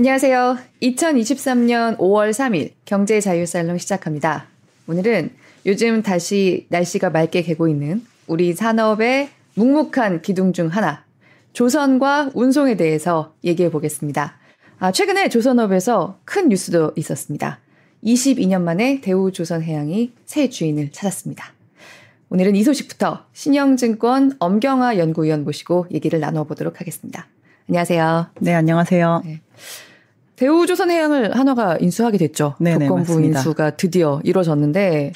안녕하세요. 2023년 5월 3일 경제 자유 살롱 시작합니다. 오늘은 요즘 다시 날씨가 맑게 개고 있는 우리 산업의 묵묵한 기둥 중 하나, 조선과 운송에 대해서 얘기해 보겠습니다. 아, 최근에 조선업에서 큰 뉴스도 있었습니다. 22년 만에 대우조선해양이 새 주인을 찾았습니다. 오늘은 이 소식부터 신영증권 엄경화 연구위원 모시고 얘기를 나눠보도록 하겠습니다. 안녕하세요. 네, 안녕하세요. 네. 대우조선 해양을 한화가 인수하게 됐죠. 네네, 조건부 맞습니다. 인수가 드디어 이루어졌는데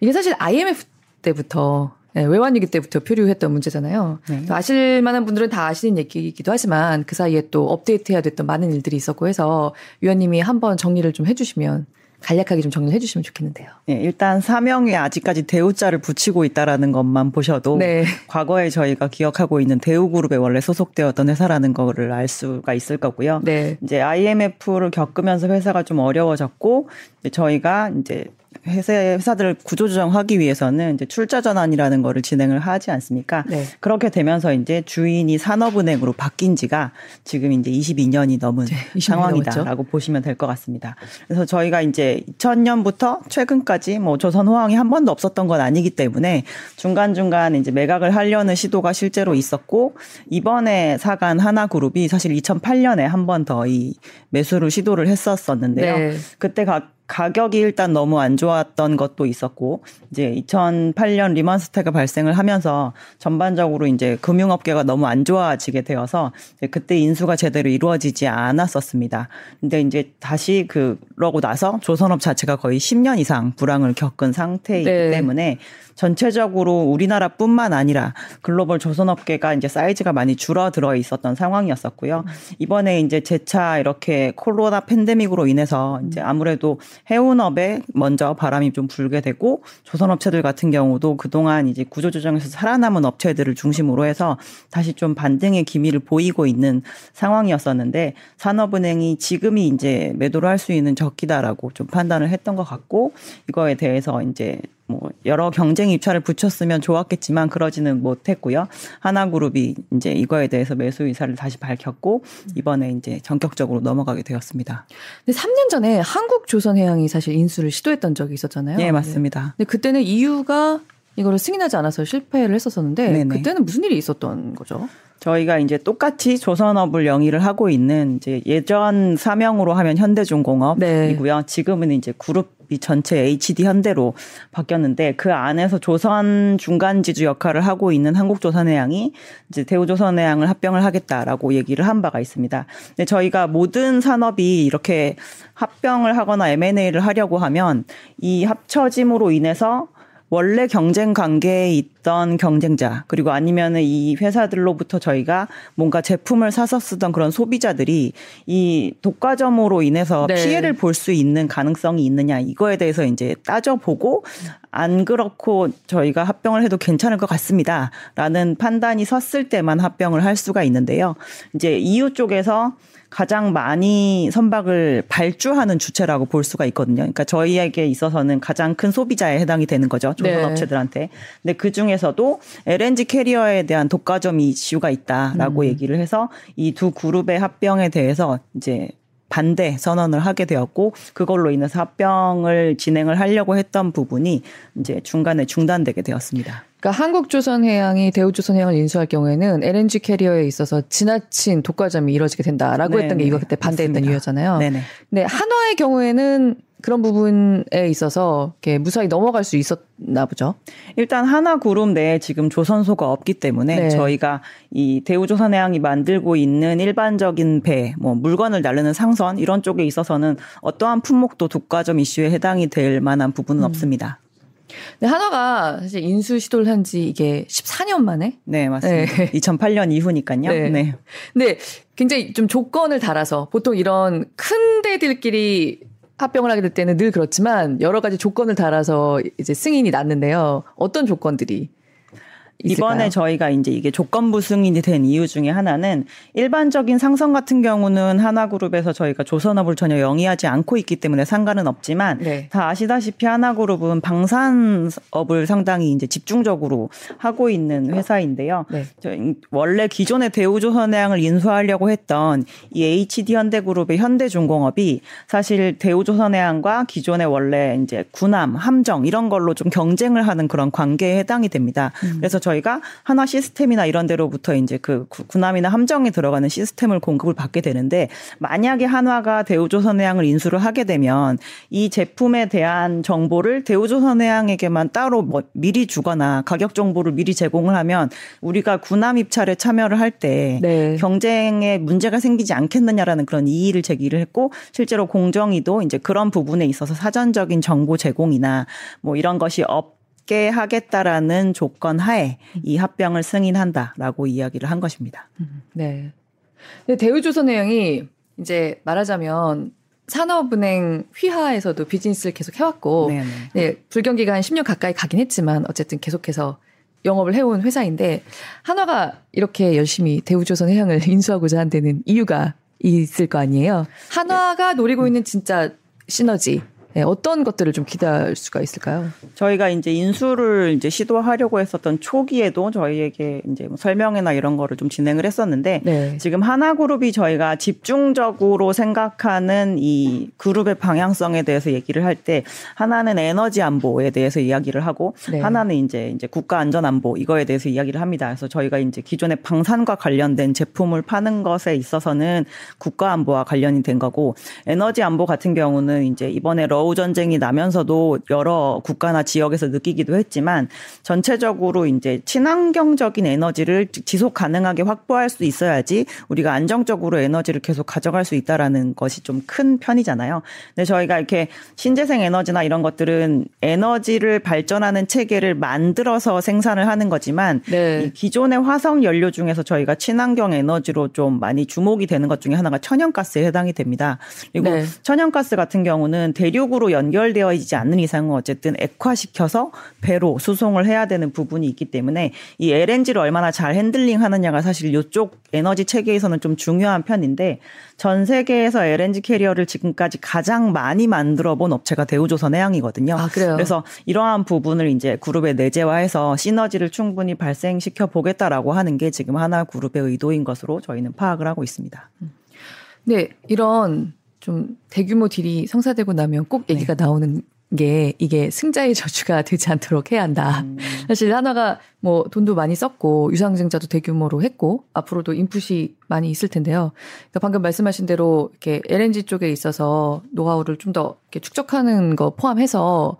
이게 사실 IMF 때부터 네, 외환위기 때부터 표류했던 문제잖아요. 네. 아실 만한 분들은 다 아시는 얘기이기도 하지만 그 사이에 또 업데이트해야 됐던 많은 일들이 있었고 해서 위원님이 한번 정리를 좀 해주시면 간략하게 좀 정리해 주시면 좋겠는데요. 네, 일단 사명에 아직까지 대우자를 붙이고 있다라는 것만 보셔도 네. 과거에 저희가 기억하고 있는 대우그룹에 원래 소속되었던 회사라는 거를 알 수가 있을 거고요. 네. 이제 IMF를 겪으면서 회사가 좀 어려워졌고 저희가 이제 회사 회사들을 구조조정하기 위해서는 이제 출자 전환이라는 거를 진행을 하지 않습니까? 네. 그렇게 되면서 이제 주인이 산업은행으로 바뀐 지가 지금 이제 22년이 넘은 네, 상황이다라고 보시면 될 것 같습니다. 그래서 저희가 이제 2000년부터 최근까지 뭐 조선 호황이 한 번도 없었던 건 아니기 때문에 중간 중간 이제 매각을 하려는 시도가 실제로 있었고 이번에 사간 하나그룹이 사실 2008년에 한 번 더 이 매수를 시도를 했었었는데요. 네. 그때 각 가격이 일단 너무 안 좋았던 것도 있었고 이제 2008년 리먼스테가 발생을 하면서 전반적으로 이제 금융업계가 너무 안 좋아지게 되어서 그때 인수가 제대로 이루어지지 않았었습니다. 근데 이제 다시 그러고 나서 조선업 자체가 거의 10년 이상 불황을 겪은 상태이기 네. 때문에 전체적으로 우리나라뿐만 아니라 글로벌 조선업계가 이제 사이즈가 많이 줄어들어 있었던 상황이었었고요. 이번에 이제 재차 이렇게 코로나 팬데믹으로 인해서 이제 아무래도 해운업에 먼저 바람이 좀 불게 되고 조선업체들 같은 경우도 그동안 이제 구조조정에서 살아남은 업체들을 중심으로 해서 다시 좀 반등의 기미를 보이고 있는 상황이었었는데 산업은행이 지금이 이제 매도를 할 수 있는 적기다라고 좀 판단을 했던 것 같고 이거에 대해서 이제 뭐 여러 경쟁 입찰을 붙였으면 좋았겠지만 그러지는 못했고요. 하나그룹이 이제 이거에 대해서 매수 의사를 다시 밝혔고 이번에 이제 전격적으로 넘어가게 되었습니다. 근데 3년 전에 한국조선해양이 사실 인수를 시도했던 적이 있었잖아요. 네, 맞습니다. 근데 그때는 이유가 이거를 승인하지 않아서 실패를 했었었는데 네네. 그때는 무슨 일이 있었던 거죠? 저희가 이제 똑같이 조선업을 영위를 하고 있는 이제 예전 사명으로 하면 현대중공업이고요. 네. 지금은 이제 그룹이 전체 HD 현대로 바뀌었는데 그 안에서 조선 중간 지주 역할을 하고 있는 한국조선해양이 이제 대우조선해양을 합병을 하겠다라고 얘기를 한 바가 있습니다. 근데 저희가 모든 산업이 이렇게 합병을 하거나 M&A를 하려고 하면 이 합쳐짐으로 인해서 원래 경쟁 관계에 있던 경쟁자 그리고 아니면은 이 회사들로부터 저희가 뭔가 제품을 사서 쓰던 그런 소비자들이 이 독과점으로 인해서 네. 피해를 볼 수 있는 가능성이 있느냐 이거에 대해서 이제 따져보고 안 그렇고 저희가 합병을 해도 괜찮을 것 같습니다라는 판단이 섰을 때만 합병을 할 수가 있는데요. 이제 이유 쪽에서 가장 많이 선박을 발주하는 주체라고 볼 수가 있거든요. 그러니까 저희에게 있어서는 가장 큰 소비자에 해당이 되는 거죠. 조선업체들한테. 네. 근데 그 중에 서도 LNG 캐리어에 대한 독과점 이슈가 있다라고 음. 얘기를 해서 이 두 그룹의 합병에 대해서 이제 반대 선언을 하게 되었고 그걸로 인해서 합병을 진행을 하려고 했던 부분이 이제 중간에 중단되게 되었습니다. 그러니까 한국조선해양이 대우조선해양을 인수할 경우에는 LNG 캐리어에 있어서 지나친 독과점이 이루어지게 된다라고 네네. 했던 게 이거 그때 반대했던 맞습니다. 이유였잖아요. 네네. 근데 한화의 경우에는 그런 부분에 있어서 이렇게 무사히 넘어갈 수 있었나 보죠. 일단 하나 그룹 내에 지금 조선소가 없기 때문에 네. 저희가 이 대우조선해양이 만들고 있는 일반적인 배, 뭐 물건을 나르는 상선 이런 쪽에 있어서는 어떠한 품목도 독과점 이슈에 해당이 될 만한 부분은 음. 없습니다. 근데 한화가 사실 인수 시도를 한 지 이게 14년 만에? 네, 맞습니다. 네. 2008년 이후니까요. 네. 네. 근데 굉장히 좀 조건을 달아서 보통 이런 큰 데들끼리 합병을 하게 될 때는 늘 그렇지만 여러 가지 조건을 달아서 이제 승인이 났는데요. 어떤 조건들이 있을까요? 이번에 저희가 이제 이게 조건부 승인이 된 이유 중에 하나는 일반적인 상성 같은 경우는 하나그룹에서 저희가 조선업을 전혀 영위하지 않고 있기 때문에 상관은 없지만 네. 다 아시다시피 하나그룹은 방산업을 상당히 이제 집중적으로 하고 있는 회사인데요. 네. 원래 기존의 대우조선해양을 인수하려고 했던 이 HD 현대그룹의 현대중공업이 사실 대우조선해양과 기존의 원래 이제 군함, 함정 이런 걸로 좀 경쟁을 하는 그런 관계에 해당이 됩니다. 음. 그래서 저희 가 하나 시스템이나 이런 데로부터 이제 그 군함이나 함정에 들어가는 시스템을 공급을 받게 되는데 만약에 한화가 대우조선해양을 인수를 하게 되면 이 제품에 대한 정보를 대우조선해양에게만 따로 뭐 미리 주거나 가격 정보를 미리 제공을 하면 우리가 군함 입찰에 참여를 할때 네. 경쟁에 문제가 생기지 않겠느냐라는 그런 이의를 제기를 했고 실제로 공정위도 이제 그런 부분에 있어서 사전적인 정보 제공이나 뭐 이런 것이 없게 하겠다라는 조건 하에 이 합병을 승인한다라고 이야기를 한 것입니다. 음, 네. 대우조선해양이 이제 말하자면 산업은행 휘하에서도 비즈니스를 계속 해왔고, 네네. 네, 불경기가 한 10년 가까이 가긴 했지만 어쨌든 계속해서 영업을 해온 회사인데 한화가 이렇게 열심히 대우조선해양을 인수하고자 한 데는 이유가 있을 거 아니에요. 한화가 노리고 있는 진짜 시너지 네, 어떤 것들을 좀 기대할 수가 있을까요? 저희가 이제 인수를 이제 시도하려고 했었던 초기에도 저희에게 이제 뭐 설명회나 이런 거를 좀 진행을 했었는데 네. 지금 하나그룹이 저희가 집중적으로 생각하는 이 그룹의 방향성에 대해서 얘기를 할 때 하나는 에너지 안보에 대해서 이야기를 하고 네. 하나는 이제 이제 국가 안전 안보 이거에 대해서 이야기를 합니다. 그래서 저희가 이제 기존의 방산과 관련된 제품을 파는 것에 있어서는 국가 안보와 관련이 된 거고 에너지 안보 같은 경우는 이제 이번에 러 겨우 전쟁이 나면서도 여러 국가나 지역에서 느끼기도 했지만 전체적으로 이제 친환경적인 에너지를 지속 가능하게 확보할 수 있어야지 우리가 안정적으로 에너지를 계속 가져갈 수 있다라는 것이 좀 큰 편이잖아요. 근데 저희가 이렇게 신재생 에너지나 이런 것들은 에너지를 발전하는 체계를 만들어서 생산을 하는 거지만 네. 기존의 화석 연료 중에서 저희가 친환경 에너지로 좀 많이 주목이 되는 것 중에 하나가 천연가스에 해당이 됩니다. 그리고 네. 천연가스 같은 경우는 대륙 대륙으로 연결되어 있지 않는 이상은 어쨌든 액화시켜서 배로 수송을 해야 되는 부분이 있기 때문에 이 LNG를 얼마나 잘 handling 하느냐가 사실 이쪽 에너지 체계에서는 좀 중요한 편인데 전 세계에서 LNG 캐리어를 지금까지 가장 많이 만들어 본 업체가 대우조선 해양이거든요. 아? 그래서 이러한 부분을 이제 그룹에 내재화해서 시너지를 충분히 발생시켜 보겠다라고 하는 게 지금 하나 그룹의 의도인 것으로 저희는 파악을 하고 있습니다. 네, 이런 좀 대규모 딜이 성사되고 나면 꼭 네. 얘기가 네. 나오는 게 이게 승자의 저주가 되지 않도록 해야 한다. 음. 사실 하나가 뭐 돈도 많이 썼고 유상증자도 대규모로 했고 앞으로도 인풋이 많이 있을 텐데요. 그러니까 방금 말씀하신 대로 이렇게 LNG 쪽에 있어서 노하우를 좀더 축적하는 거 포함해서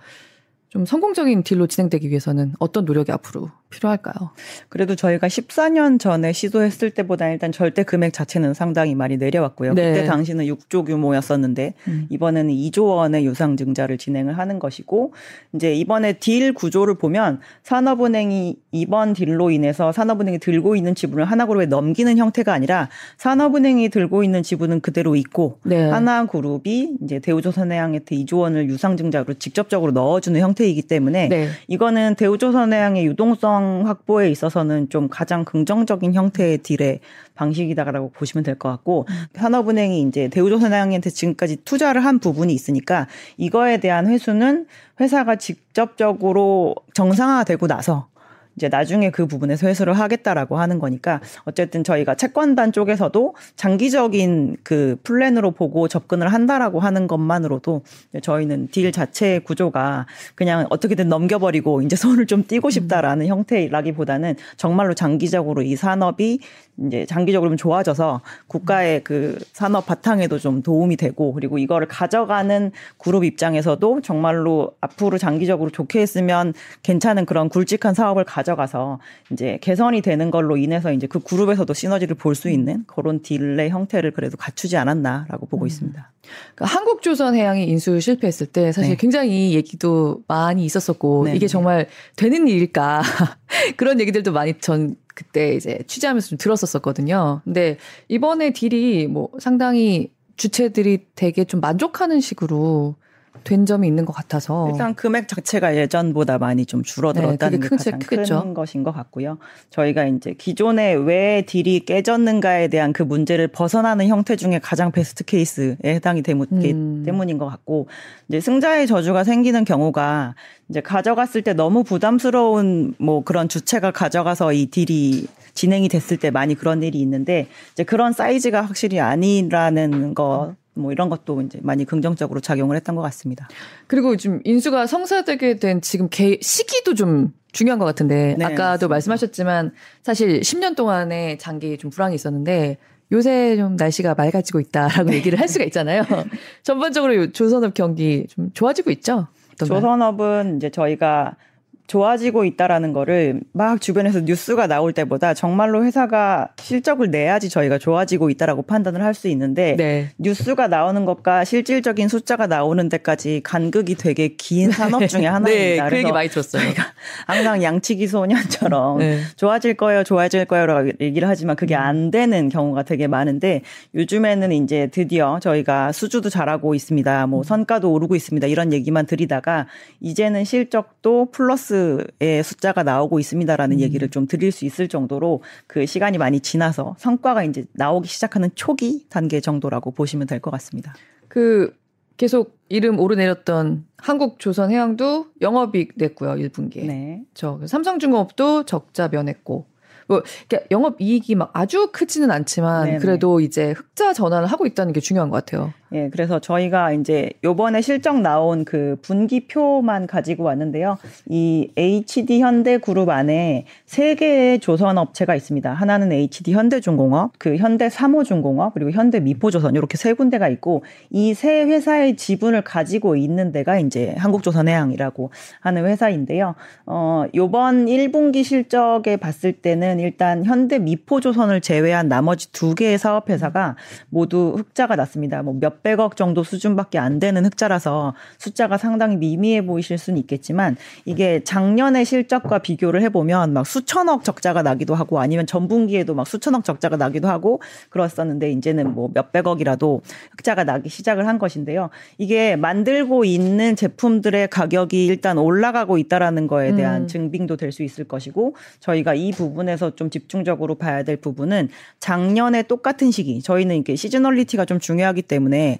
좀 성공적인 딜로 진행되기 위해서는 어떤 노력이 앞으로 필요할까요? 그래도 저희가 14년 전에 시도했을 때보다 일단 절대 금액 자체는 상당히 많이 내려왔고요. 네. 그때 당시는 6조 규모였었는데 음. 이번에는 2조 원의 유상 증자를 진행을 하는 것이고 이제 이번에 딜 구조를 보면 산업은행이 이번 딜로 인해서 산업은행이 들고 있는 지분을 하나그룹에 넘기는 형태가 아니라 산업은행이 들고 있는 지분은 그대로 있고 네. 하나그룹이 이제 대우조선해양한테 2조 원을 유상 증자로 직접적으로 넣어주는 형태이기 때문에 네. 이거는 대우조선해양의 유동성 시장 확보에 있어서는 좀 가장 긍정적인 형태의 딜의 방식이다라고 보시면 될 것 같고 음. 산업은행이 이제 대우조선해양한테 지금까지 투자를 한 부분이 있으니까 이거에 대한 회수는 회사가 직접적으로 정상화되고 나서 이제 나중에 그 부분에서 회수를 하겠다라고 하는 거니까 어쨌든 저희가 채권단 쪽에서도 장기적인 그 플랜으로 보고 접근을 한다라고 하는 것만으로도 저희는 딜 자체의 구조가 그냥 어떻게든 넘겨버리고 이제 손을 좀 띄고 싶다라는 음. 형태라기보다는 정말로 장기적으로 이 산업이 이제 장기적으로 좀 좋아져서 국가의 그 산업 바탕에도 좀 도움이 되고 그리고 이거를 가져가는 그룹 입장에서도 정말로 앞으로 장기적으로 좋게 했으면 괜찮은 그런 굵직한 사업을 가져가서 이제 개선이 되는 걸로 인해서 이제 그 그룹에서도 시너지를 볼 수 있는 그런 딜의 형태를 그래도 갖추지 않았나라고 보고 음. 있습니다. 그러니까 한국조선해양이 인수 실패했을 때 사실 네. 굉장히 얘기도 많이 있었었고 네. 이게 정말 되는 일일까 그런 얘기들도 많이 전 그때 이제 취재하면서 좀 들었었거든요. 근데 이번에 딜이 뭐 상당히 주체들이 되게 좀 만족하는 식으로 된 점이 있는 것 같아서 일단 금액 자체가 예전보다 많이 좀 줄어들었다는 네, 게 가장 크겠죠. 큰 것인 것 같고요. 저희가 이제 기존에 왜 딜이 깨졌는가에 대한 그 문제를 벗어나는 형태 중에 가장 베스트 케이스에 해당이 되기 음. 때문인 것 같고 이제 승자의 저주가 생기는 경우가 이제 가져갔을 때 너무 부담스러운 뭐 그런 주체가 가져가서 이 딜이 진행이 됐을 때 많이 그런 일이 있는데 이제 그런 사이즈가 확실히 아니라는 거. 뭐 이런 것도 이제 많이 긍정적으로 작용을 했던 것 같습니다. 그리고 좀 인수가 성사되게 된 지금 개, 시기도 좀 중요한 것 같은데 네, 아까도 맞습니다. 말씀하셨지만 사실 10년 동안의 장기 좀 불황이 있었는데 요새 좀 날씨가 맑아지고 있다라고 네. 얘기를 할 수가 있잖아요. 전반적으로 조선업 경기 좀 좋아지고 있죠. 조선업은 이제 저희가 좋아지고 있다라는 거를 막 주변에서 뉴스가 나올 때보다 정말로 회사가 실적을 내야지 저희가 좋아지고 있다라고 판단을 할 수 있는데 네. 뉴스가 나오는 것과 실질적인 숫자가 나오는 데까지 간극이 되게 긴 네. 산업 중에 하나입니다. 네, 그 얘기 많이 들었어요. 항상 양치기 소년처럼 네. 좋아질 거예요, 좋아질 거예요라고 얘기를 하지만 그게 안 되는 경우가 되게 많은데 요즘에는 이제 드디어 저희가 수주도 잘하고 있습니다. 뭐 선가도 오르고 있습니다. 이런 얘기만 드리다가 이제는 실적도 플러스 의 숫자가 나오고 있습니다라는 음. 얘기를 좀 드릴 수 있을 정도로 그 시간이 많이 지나서 성과가 이제 나오기 시작하는 초기 단계 정도라고 보시면 될 것 같습니다. 그 계속 이름 오르내렸던 한국조선해양도 영업이익 냈고요 1분기에. 네. 저 삼성중공업도 적자 면했고 뭐 그러니까 영업 이익이 막 아주 크지는 않지만 네네. 그래도 이제 흑자 전환을 하고 있다는 게 중요한 것 같아요. 예, 그래서 저희가 이제 요번에 실적 나온 그 분기표만 가지고 왔는데요. 이 HD 현대 그룹 안에 세 개의 조선 업체가 있습니다. 하나는 HD 현대중공업, 그 현대 사모중공업, 그리고 현대 미포조선 이렇게 세 군데가 있고 이 세 회사의 지분을 가지고 있는 데가 이제 한국조선해양이라고 하는 회사인데요. 어, 요번 1분기 실적에 봤을 때는 일단 현대 미포조선을 제외한 나머지 두 개의 사업 회사가 모두 흑자가 났습니다. 뭐몇 몇백억 정도 수준밖에 안 되는 흑자라서 숫자가 상당히 미미해 보이실 수는 있겠지만 이게 작년의 실적과 비교를 해보면 막 수천억 적자가 나기도 하고 아니면 전분기에도 막 수천억 적자가 나기도 하고 그랬었는데 이제는 뭐 몇백억이라도 흑자가 나기 시작을 한 것인데요. 이게 만들고 있는 제품들의 가격이 일단 올라가고 있다라는 거에 대한 음. 증빙도 될 수 있을 것이고 저희가 이 부분에서 좀 집중적으로 봐야 될 부분은 작년에 똑같은 시기 저희는 이게 시즈널리티가 좀 중요하기 때문에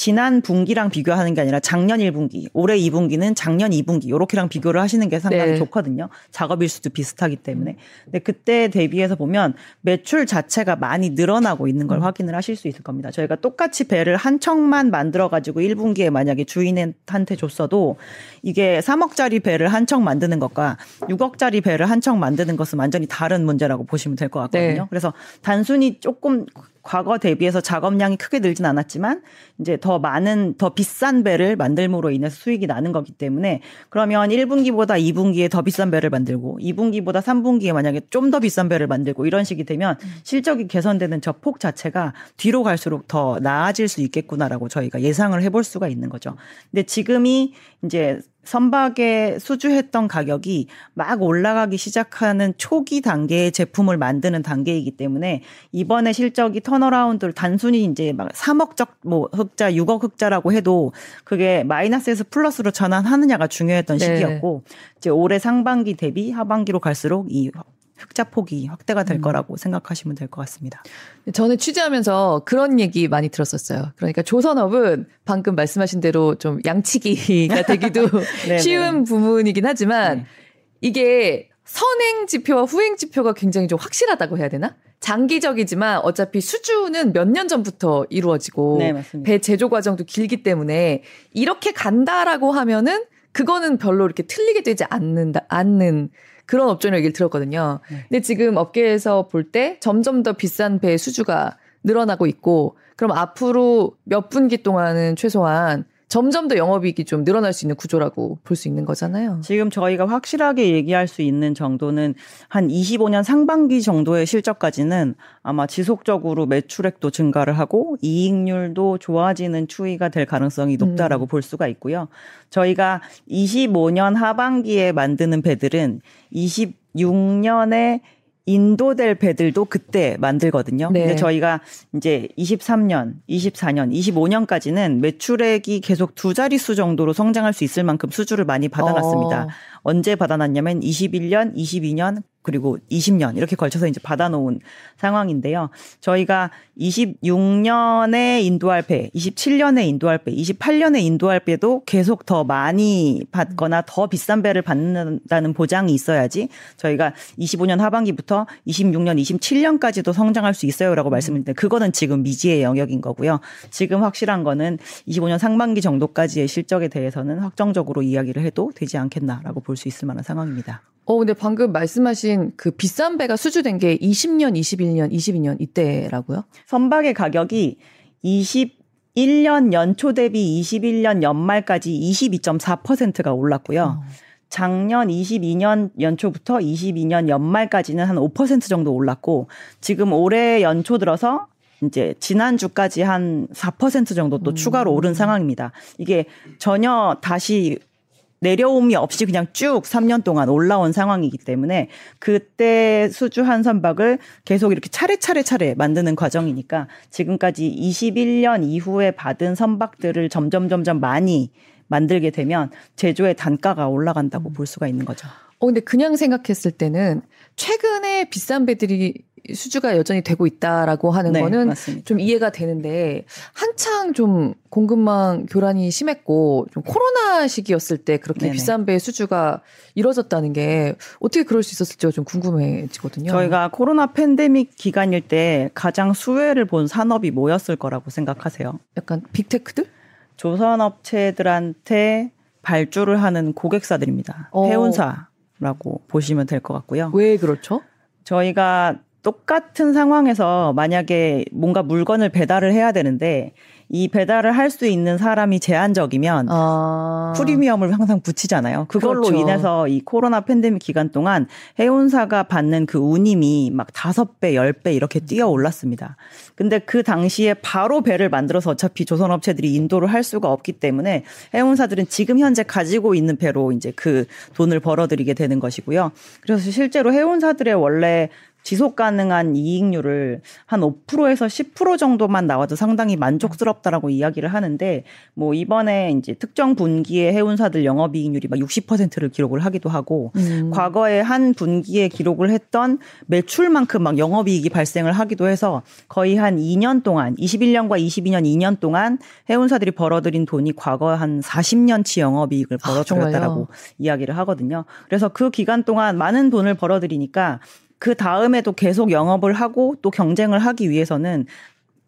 지난 분기랑 비교하는 게 아니라 작년 1분기, 올해 2분기는 작년 2분기 요렇게랑 비교를 하시는 게 상당히 네. 좋거든요. 작업일 수도 비슷하기 때문에. 근데 그때 대비해서 보면 매출 자체가 많이 늘어나고 있는 걸 음. 확인을 하실 수 있을 겁니다. 저희가 똑같이 배를 한 척만 만들어 가지고 1분기에 만약에 주인한테 줬어도 이게 3억짜리 배를 한 척 만드는 것과 6억짜리 배를 한 척 만드는 것은 완전히 다른 문제라고 보시면 될 것 같거든요. 네. 그래서 단순히 조금 과거 대비해서 작업량이 크게 늘진 않았지만 이제 더 많은 더 비싼 배를 만들므로 인해서 수익이 나는 거기 때문에 그러면 1분기보다 2분기에 더 비싼 배를 만들고 2분기보다 3분기에 만약에 좀 더 비싼 배를 만들고 이런 식이 되면 실적이 개선되는 저 폭 자체가 뒤로 갈수록 더 나아질 수 있겠구나라고 저희가 예상을 해볼 수가 있는 거죠. 근데 지금이 이제 선박에 수주했던 가격이 막 올라가기 시작하는 초기 단계의 제품을 만드는 단계이기 때문에 이번에 실적이 턴어라운드를 단순히 이제 막 3억적 뭐 흑자, 6억 흑자라고 해도 그게 마이너스에서 플러스로 전환하느냐가 중요했던 네. 시기였고 이제 올해 상반기 대비 하반기로 갈수록 이 흑자 폭이 확대가 될 음. 거라고 생각하시면 될 것 같습니다. 저는 취재하면서 그런 얘기 많이 들었었어요. 그러니까 조선업은 방금 말씀하신 대로 좀 양치기가 되기도 쉬운 부분이긴 하지만 네. 이게 선행 지표와 후행 지표가 굉장히 좀 확실하다고 해야 되나? 장기적이지만 어차피 수주는 몇 년 전부터 이루어지고 네, 배 제조 과정도 길기 때문에 이렇게 간다라고 하면은 그거는 별로 이렇게 틀리게 되지 않는다 않는 그런 업종의 얘기를 들었거든요. 네. 근데 지금 업계에서 볼 때 점점 더 비싼 배 수주가 늘어나고 있고 그럼 앞으로 몇 분기 동안은 최소한 점점 더 영업이익이 좀 늘어날 수 있는 구조라고 볼 수 있는 거잖아요. 지금 저희가 확실하게 얘기할 수 있는 정도는 한 25년 상반기 정도의 실적까지는 아마 지속적으로 매출액도 증가를 하고 이익률도 좋아지는 추이가 될 가능성이 높다라고 음. 볼 수가 있고요. 저희가 25년 하반기에 만드는 배들은 26년에 인도될 배들도 그때 만들거든요. 네. 근데 저희가 이제 23년, 24년, 25년까지는 매출액이 계속 두 자릿수 정도로 성장할 수 있을 만큼 수주를 많이 받아놨습니다. 어. 언제 받아놨냐면 21년, 22년, 그리고 20년 이렇게 걸쳐서 이제 받아놓은 상황인데요. 저희가 26년에 인도할 배, 27년에 인도할 배, 28년에 인도할 배도 계속 더 많이 받거나 더 비싼 배를 받는다는 보장이 있어야지 저희가 25년 하반기부터 26년, 27년까지도 성장할 수 있어요라고 말씀드렸는데 그거는 지금 미지의 영역인 거고요. 지금 확실한 거는 25년 상반기 정도까지의 실적에 대해서는 확정적으로 이야기를 해도 되지 않겠나라고 볼 수 있을 만한 상황입니다. 어, 근데 방금 말씀하신 그 비싼 배가 수주된 게 20년, 21년, 22년 이때라고요? 선박의 가격이 21년 연초 대비 21년 연말까지 22.4%가 올랐고요. 어. 작년 22년 연초부터 22년 연말까지는 한 5% 정도 올랐고 지금 올해 연초 들어서 이제 지난주까지 한 4% 정도 또 음. 추가로 오른 상황입니다. 이게 전혀 다시 내려옴이 없이 그냥 쭉 3년 동안 올라온 상황이기 때문에 그때 수주한 선박을 계속 이렇게 차례차례 차례 만드는 과정이니까 지금까지 21년 이후에 받은 선박들을 점점 점점 많이 만들게 되면 제조의 단가가 올라간다고 볼 수가 있는 거죠. 어 근데 그냥 생각했을 때는 최근에 비싼 배들이 수주가 여전히 되고 있다라고 하는 네, 거는 맞습니다. 좀 이해가 되는데 한창 좀 공급망 교란이 심했고 좀 코로나 시기였을 때 그렇게 네네. 비싼 배 수주가 이뤄졌다는 게 어떻게 그럴 수 있었을지가 좀 궁금해지거든요. 저희가 코로나 팬데믹 기간일 때 가장 수혜를 본 산업이 뭐였을 거라고 생각하세요? 약간 빅테크들? 조선업체들한테 발주를 하는 고객사들입니다. 어. 해운사라고 보시면 될 것 같고요. 왜 그렇죠? 저희가 똑같은 상황에서 만약에 뭔가 물건을 배달을 해야 되는데 이 배달을 할 수 있는 사람이 제한적이면 아. 프리미엄을 항상 붙이잖아요. 그걸로 그렇죠. 인해서 이 코로나 팬데믹 기간 동안 해운사가 받는 그 운임이 막 다섯 배, 열 배 이렇게 뛰어 올랐습니다. 근데 그 당시에 바로 배를 만들어서 어차피 조선 업체들이 인도를 할 수가 없기 때문에 해운사들은 지금 현재 가지고 있는 배로 이제 그 돈을 벌어들이게 되는 것이고요. 그래서 실제로 해운사들의 원래 지속 가능한 이익률을 한 5%에서 10% 정도만 나와도 상당히 만족스럽다라고 이야기를 하는데 뭐 이번에 이제 특정 분기에 해운사들 영업 이익률이 막 60%를 기록을 하기도 하고 음. 과거에 한 분기에 기록을 했던 매출만큼 막 영업 이익이 발생을 하기도 해서 거의 한 2년 동안 21년과 22년 2년 동안 해운사들이 벌어들인 돈이 과거 한 40년치 영업 이익을 아, 벌어들였다라고 아, 이야기를 하거든요. 그래서 그 기간 동안 많은 돈을 벌어들이니까 그 다음에도 계속 영업을 하고 또 경쟁을 하기 위해서는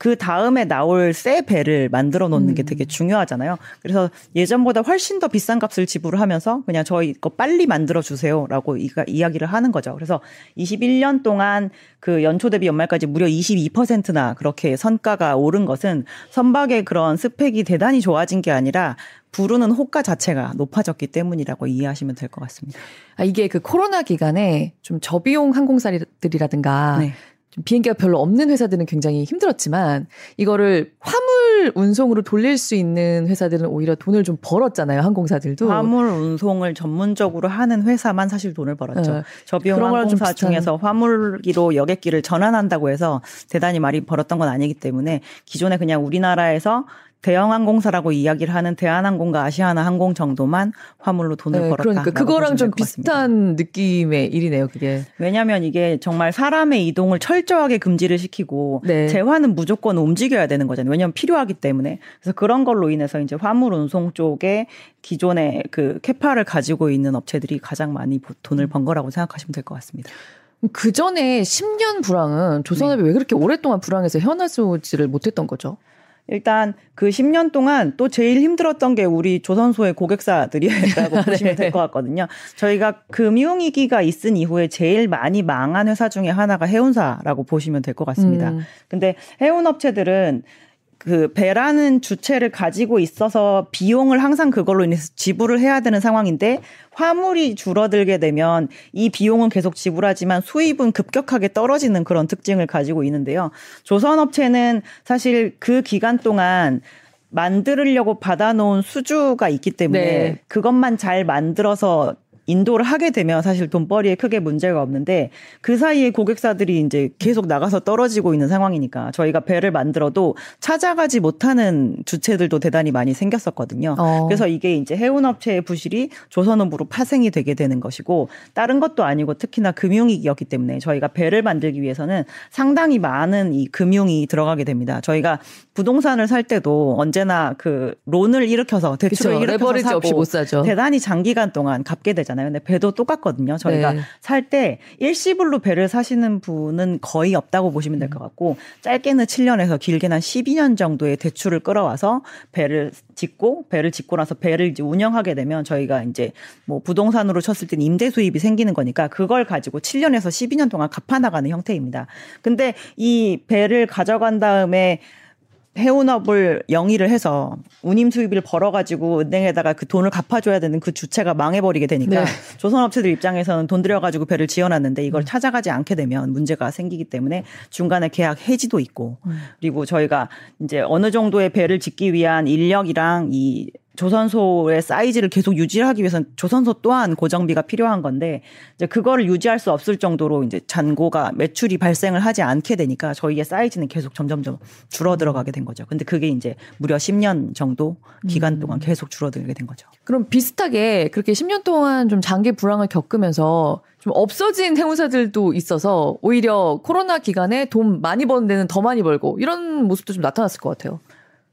그 다음에 나올 새 배를 만들어 놓는 게 음. 되게 중요하잖아요. 그래서 예전보다 훨씬 더 비싼 값을 지불을 하면서 그냥 저희 거 빨리 만들어 주세요라고 이야기를 하는 거죠. 그래서 21년 동안 그 연초 대비 연말까지 무려 22%나 그렇게 선가가 오른 것은 선박의 그런 스펙이 대단히 좋아진 게 아니라 부르는 호가 자체가 높아졌기 때문이라고 이해하시면 될 것 같습니다. 아, 이게 그 코로나 기간에 좀 저비용 항공사들이라든가 네. 좀 비행기가 별로 없는 회사들은 굉장히 힘들었지만 이거를 화물 운송으로 돌릴 수 있는 회사들은 오히려 돈을 좀 벌었잖아요 항공사들도 화물 운송을 전문적으로 하는 회사만 사실 돈을 벌었죠 네. 저비용 항공사 중에서 화물기로 여객기를 전환한다고 해서 대단히 많이 벌었던 건 아니기 때문에 기존에 그냥 우리나라에서 대형 항공사라고 이야기를 하는 대한항공과 아시아나 항공 정도만 화물로 돈을 네, 벌었다. 그러니까 그거랑 좀 비슷한 느낌의 일이네요, 그게. 왜냐하면 이게 정말 사람의 이동을 철저하게 금지를 시키고 네. 재화는 무조건 움직여야 되는 거잖아요. 왜냐하면 필요하기 때문에. 그래서 그런 걸로 인해서 이제 화물 운송 쪽에 기존의 그 캐파를 가지고 있는 업체들이 가장 많이 돈을 번 거라고 생각하시면 될 것 같습니다. 그 전에 10년 불황은 조선업이 네. 왜 그렇게 오랫동안 불황해서 헤어나지를 못했던 거죠? 일단 그 10년 동안 또 제일 힘들었던 게 우리 조선소의 고객사들이라고 네. 보시면 될 것 같거든요. 저희가 금융위기가 있은 이후에 제일 많이 망한 회사 중에 하나가 해운사라고 보시면 될 것 같습니다. 음. 근데 해운업체들은 그 배라는 주체를 가지고 있어서 비용을 항상 그걸로 인해서 지불을 해야 되는 상황인데 화물이 줄어들게 되면 이 비용은 계속 지불하지만 수입은 급격하게 떨어지는 그런 특징을 가지고 있는데요. 조선업체는 사실 그 기간 동안 만들려고 받아놓은 수주가 있기 때문에 네. 그것만 잘 만들어서 인도를 하게 되면 사실 돈벌이에 크게 문제가 없는데 그 사이에 고객사들이 이제 계속 나가서 떨어지고 있는 상황이니까 저희가 배를 만들어도 찾아가지 못하는 주체들도 대단히 많이 생겼었거든요. 어. 그래서 이게 이제 해운업체의 부실이 조선업으로 파생이 되게 되는 것이고 다른 것도 아니고 특히나 금융위기였기 때문에 저희가 배를 만들기 위해서는 상당히 많은 이 금융이 들어가게 됩니다. 저희가 부동산을 살 때도 언제나 그 론을 일으켜서 대출을 그쵸, 일으켜서 사고 없이 못 사죠. 대단히 장기간 동안 갚게 되잖아요. 근데 배도 똑같거든요. 저희가 네. 살때 일시불로 배를 사시는 분은 거의 없다고 보시면 될 것 같고 짧게는 7년에서 길게는 한 12년 정도의 대출을 끌어와서 배를 짓고 배를 짓고 나서 배를 이제 운영하게 되면 저희가 이제 뭐 부동산으로 쳤을 땐 임대 수입이 생기는 거니까 그걸 가지고 7년에서 12년 동안 갚아 나가는 형태입니다. 근데 이 배를 가져간 다음에 해운업을 영위를 해서 운임 수입을 벌어가지고 은행에다가 그 돈을 갚아줘야 되는 그 주체가 망해버리게 되니까 네. 조선업체들 입장에서는 돈 들여가지고 배를 지어놨는데 이걸 음. 찾아가지 않게 되면 문제가 생기기 때문에 중간에 계약 해지도 있고 음. 그리고 저희가 이제 어느 정도의 배를 짓기 위한 인력이랑 이 조선소의 사이즈를 계속 유지하기 위해서는 조선소 또한 고정비가 필요한 건데 이제 그거를 유지할 수 없을 정도로 이제 잔고가 매출이 발생을 하지 않게 되니까 저희의 사이즈는 계속 점점점 줄어들어가게 된 거죠. 근데 그게 이제 무려 10년 정도 기간 음. 동안 계속 줄어들게 된 거죠. 그럼 비슷하게 그렇게 10년 동안 좀 장기 불황을 겪으면서 좀 없어진 해운사들도 있어서 오히려 코로나 기간에 돈 많이 버는 데는 더 많이 벌고 이런 모습도 좀 나타났을 것 같아요.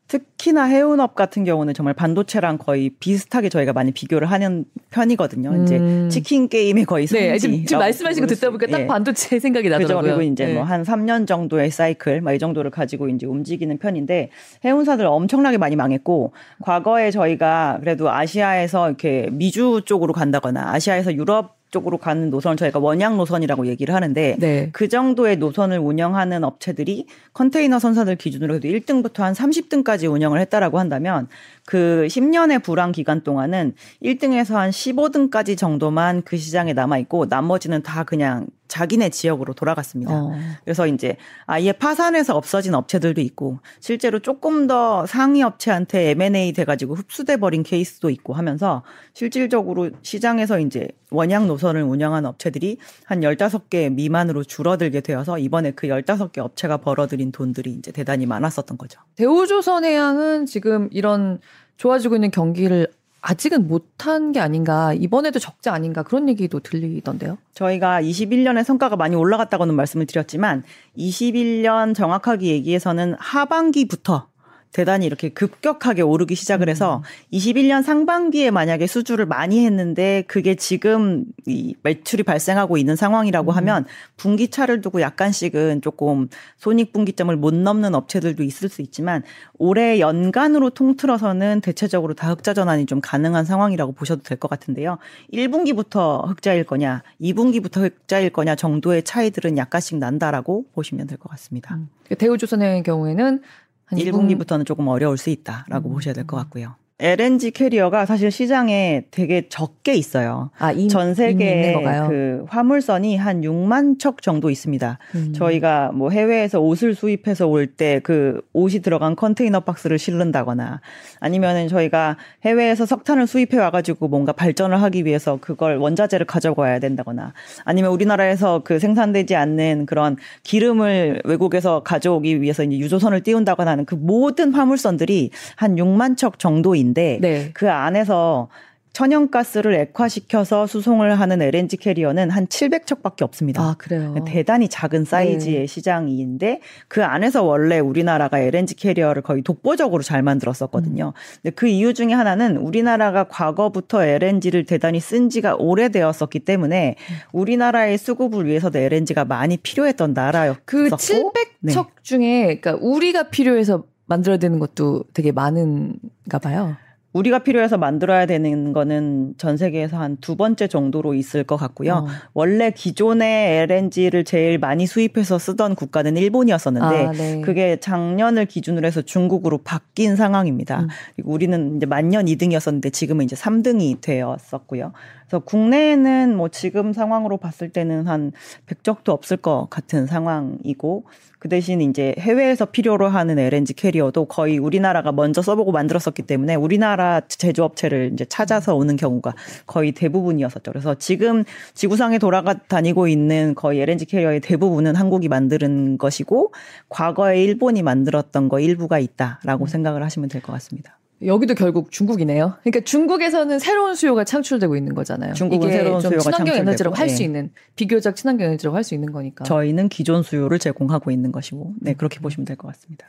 특히나 해운업 같은 경우는 정말 반도체랑 거의 비슷하게 저희가 많이 비교를 하는 편이거든요. 음. 이제 치킨 게임의 거의 성지. 네, 지금, 지금 말씀하신 거 듣다 보니까 딱 예. 반도체 생각이 나더라고요. 그죠. 그리고 이제 네. 뭐한 3년 정도의 사이클, 막 이 정도를 가지고 이제 움직이는 편인데 해운사들 엄청나게 많이 망했고 과거에 저희가 그래도 아시아에서 이렇게 미주 쪽으로 간다거나 아시아에서 유럽 쪽으로 가는 노선을 저희가 원양 노선이라고 얘기를 하는데 네. 그 정도의 노선을 운영하는 업체들이 컨테이너 선사들 기준으로 해도 1등부터 한 30등까지 운영을 했다라고 한다면 그 10년의 불황 기간 동안은 1등에서 한 15등까지 정도만 그 시장에 남아 있고 나머지는 다 그냥 자기네 지역으로 돌아갔습니다. 어. 그래서 이제 아예 파산해서 없어진 업체들도 있고 실제로 조금 더 상위 업체한테 M&A 돼가지고 흡수돼 버린 케이스도 있고 하면서 실질적으로 시장에서 이제 원양 노선을 운영한 업체들이 한 15개 미만으로 줄어들게 되어서 이번에 그 15개 업체가 벌어들인 돈들이 이제 대단히 많았었던 거죠. 대우조선해양은 지금 이런 좋아지고 있는 경기를 아직은 못한 게 아닌가 이번에도 적자 아닌가 그런 얘기도 들리던데요. 저희가 21년에 성과가 많이 올라갔다고는 말씀을 드렸지만 21년 정확하게 얘기해서는 하반기부터 대단히 이렇게 급격하게 오르기 시작을 해서 음. 21년 상반기에 만약에 수주를 많이 했는데 그게 지금 이 매출이 발생하고 있는 상황이라고 음. 하면 분기차를 두고 약간씩은 조금 손익분기점을 못 넘는 업체들도 있을 수 있지만 올해 연간으로 통틀어서는 대체적으로 다 흑자 전환이 좀 가능한 상황이라고 보셔도 될 것 같은데요. 1분기부터 흑자일 거냐, 2분기부터 흑자일 거냐 정도의 차이들은 약간씩 난다라고 보시면 될 것 같습니다. 음. 대우조선의 경우에는 한 1분기부터는 조금 어려울 수 있다라고 음. 보셔야 될 것 같고요. LNG 캐리어가 사실 시장에 되게 적게 있어요. 아, 이, 전 세계 그 화물선이 한 6만 척 정도 있습니다. 음. 저희가 뭐 해외에서 옷을 수입해서 올 때 그 옷이 들어간 컨테이너 박스를 실른다거나 아니면은 저희가 해외에서 석탄을 수입해 와가지고 뭔가 발전을 하기 위해서 그걸 원자재를 가져가야 된다거나 아니면 우리나라에서 그 생산되지 않는 그런 기름을 외국에서 가져오기 위해서 이제 유조선을 띄운다거나 하는 그 모든 화물선들이 한 6만 척 정도 인 인데 네. 그 안에서 천연가스를 액화시켜서 수송을 하는 LNG 캐리어는 한 700척밖에 없습니다. 아, 그래요. 대단히 작은 사이즈의 네. 시장인데 그 안에서 원래 우리나라가 LNG 캐리어를 거의 독보적으로 잘 만들었었거든요. 음. 근데 그 이유 중에 하나는 우리나라가 과거부터 LNG를 대단히 쓴 지가 오래되었었기 때문에 우리나라의 수급을 위해서도 LNG가 많이 필요했던 나라였고 그 700척 네. 중에 그러니까 우리가 필요해서 만들어야 되는 것도 되게 많은가 봐요. 우리가 필요해서 만들어야 되는 거는 전 세계에서 한 두 번째 정도로 있을 것 같고요. 어. 원래 기존의 LNG를 제일 많이 수입해서 쓰던 국가는 일본이었었는데 아, 네. 그게 작년을 기준으로 해서 중국으로 바뀐 상황입니다. 음. 그리고 우리는 이제 만년 2등이었었는데 지금은 이제 3등이 되었었고요. 그래서 국내에는 뭐 지금 상황으로 봤을 때는 한 100적도 없을 것 같은 상황이고 그 대신 이제 해외에서 필요로 하는 LNG 캐리어도 거의 우리나라가 먼저 써보고 만들었었기 때문에 우리나라 제조업체를 이제 찾아서 오는 경우가 거의 대부분이었었죠. 그래서 지금 지구상에 돌아가 다니고 있는 거의 LNG 캐리어의 대부분은 한국이 만드는 것이고 과거에 일본이 만들었던 거 일부가 있다라고 음. 생각을 하시면 될 것 같습니다. 여기도 결국 중국이네요. 그러니까 중국에서는 새로운 수요가 창출되고 있는 거잖아요. 중국은 새로운 수요가 친환경 에너지라고 할수 네. 있는 비교적 친환경 에너지라고 할 수 있는 거니까. 저희는 기존 수요를 제공하고 있는 것이고, 네 그렇게 보시면 될 것 같습니다.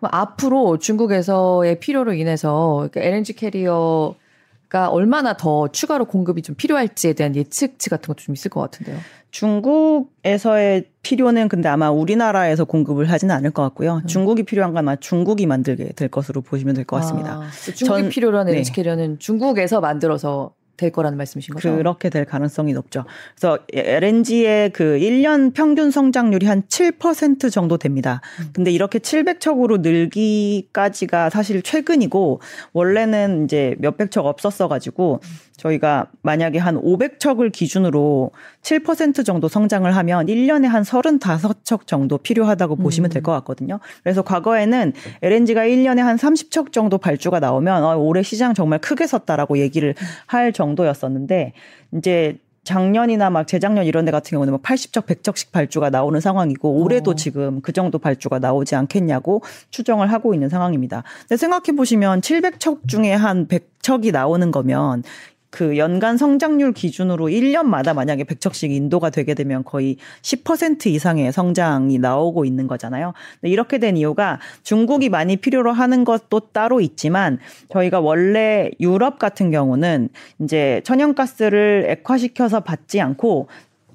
앞으로 중국에서의 필요로 인해서 그러니까 LNG 캐리어가 얼마나 더 추가로 공급이 좀 필요할지에 대한 예측치 같은 것도 좀 있을 것 같은데요. 중국에서의 필요는 근데 아마 우리나라에서 공급을 하지는 않을 것 같고요. 음. 중국이 필요한 건 아마 중국이 만들게 될 것으로 보시면 될 것 같습니다. 아, 중국이 전, 필요로 하는 네. LNG캐리어는 중국에서 만들어서 될 거라는 말씀이신 거죠? 그렇게 될 가능성이 높죠. 그래서 LNG의 그 1년 평균 성장률이 한 7% 정도 됩니다. 음. 근데 이렇게 700척으로 늘기까지가 사실 최근이고 원래는 이제 몇백 척 없었어 가지고 저희가 만약에 한 500척을 기준으로 7% 정도 성장을 하면 1년에 한 35척 정도 필요하다고 보시면 될 것 같거든요. 그래서 과거에는 LNG가 1년에 한 30척 정도 발주가 나오면 어, 올해 시장 정말 크게 섰다라고 얘기를 할 정도 정도였었는데 이제 작년이나 막 재작년 이런 데 같은 경우는 막 80적, 100적씩 발주가 나오는 상황이고 올해도 어. 지금 그 정도 발주가 나오지 않겠냐고 추정을 하고 있는 상황입니다. 근데 생각해 보시면 700척 중에 한 100척이 나오는 거면 그 연간 성장률 기준으로 1년마다 만약에 100척씩 인도가 되게 되면 거의 10% 이상의 성장이 나오고 있는 거잖아요. 이렇게 된 이유가 중국이 많이 필요로 하는 것도 따로 있지만 저희가 원래 유럽 같은 경우는 이제 천연가스를 액화시켜서 받지 않고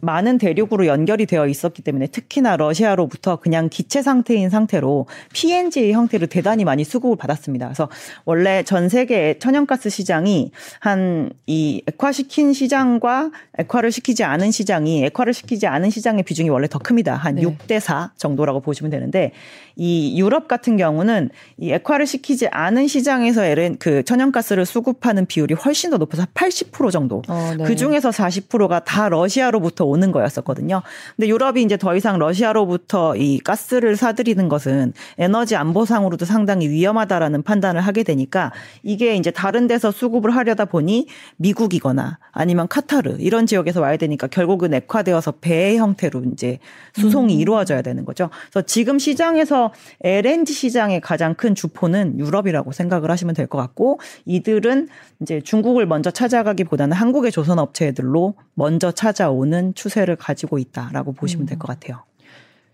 많은 대륙으로 연결이 되어 있었기 때문에 특히나 러시아로부터 그냥 기체 상태인 상태로 PNG 형태로 대단히 많이 수급을 받았습니다. 그래서 원래 전 세계 천연가스 시장이 한 이 액화시킨 시장과 액화를 시키지 않은 시장이 액화를 시키지 않은 시장의 비중이 원래 더 큽니다. 한 네. 6대 4 정도라고 보시면 되는데 이 유럽 같은 경우는 이 액화를 시키지 않은 시장에서 LN 그 천연가스를 수급하는 비율이 훨씬 더 높아서 80% 정도. 어, 네. 그 중에서 40%가 다 러시아로부터 오는 거였었거든요. 근데 유럽이 이제 더 이상 러시아로부터 이 가스를 사들이는 것은 에너지 안보상으로도 상당히 위험하다라는 판단을 하게 되니까 이게 이제 다른 데서 수급을 하려다 보니 미국이거나 아니면 카타르 이런 지역에서 와야 되니까 결국은 액화되어서 배 형태로 이제 수송이 음. 이루어져야 되는 거죠. 그래서 지금 시장에서 LNG 시장의 가장 큰 주포는 유럽이라고 생각을 하시면 될 것 같고 이들은 이제 중국을 먼저 찾아가기보다는 한국의 조선 업체들로 먼저 찾아오는 추세를 가지고 있다라고 보시면 될 것 같아요.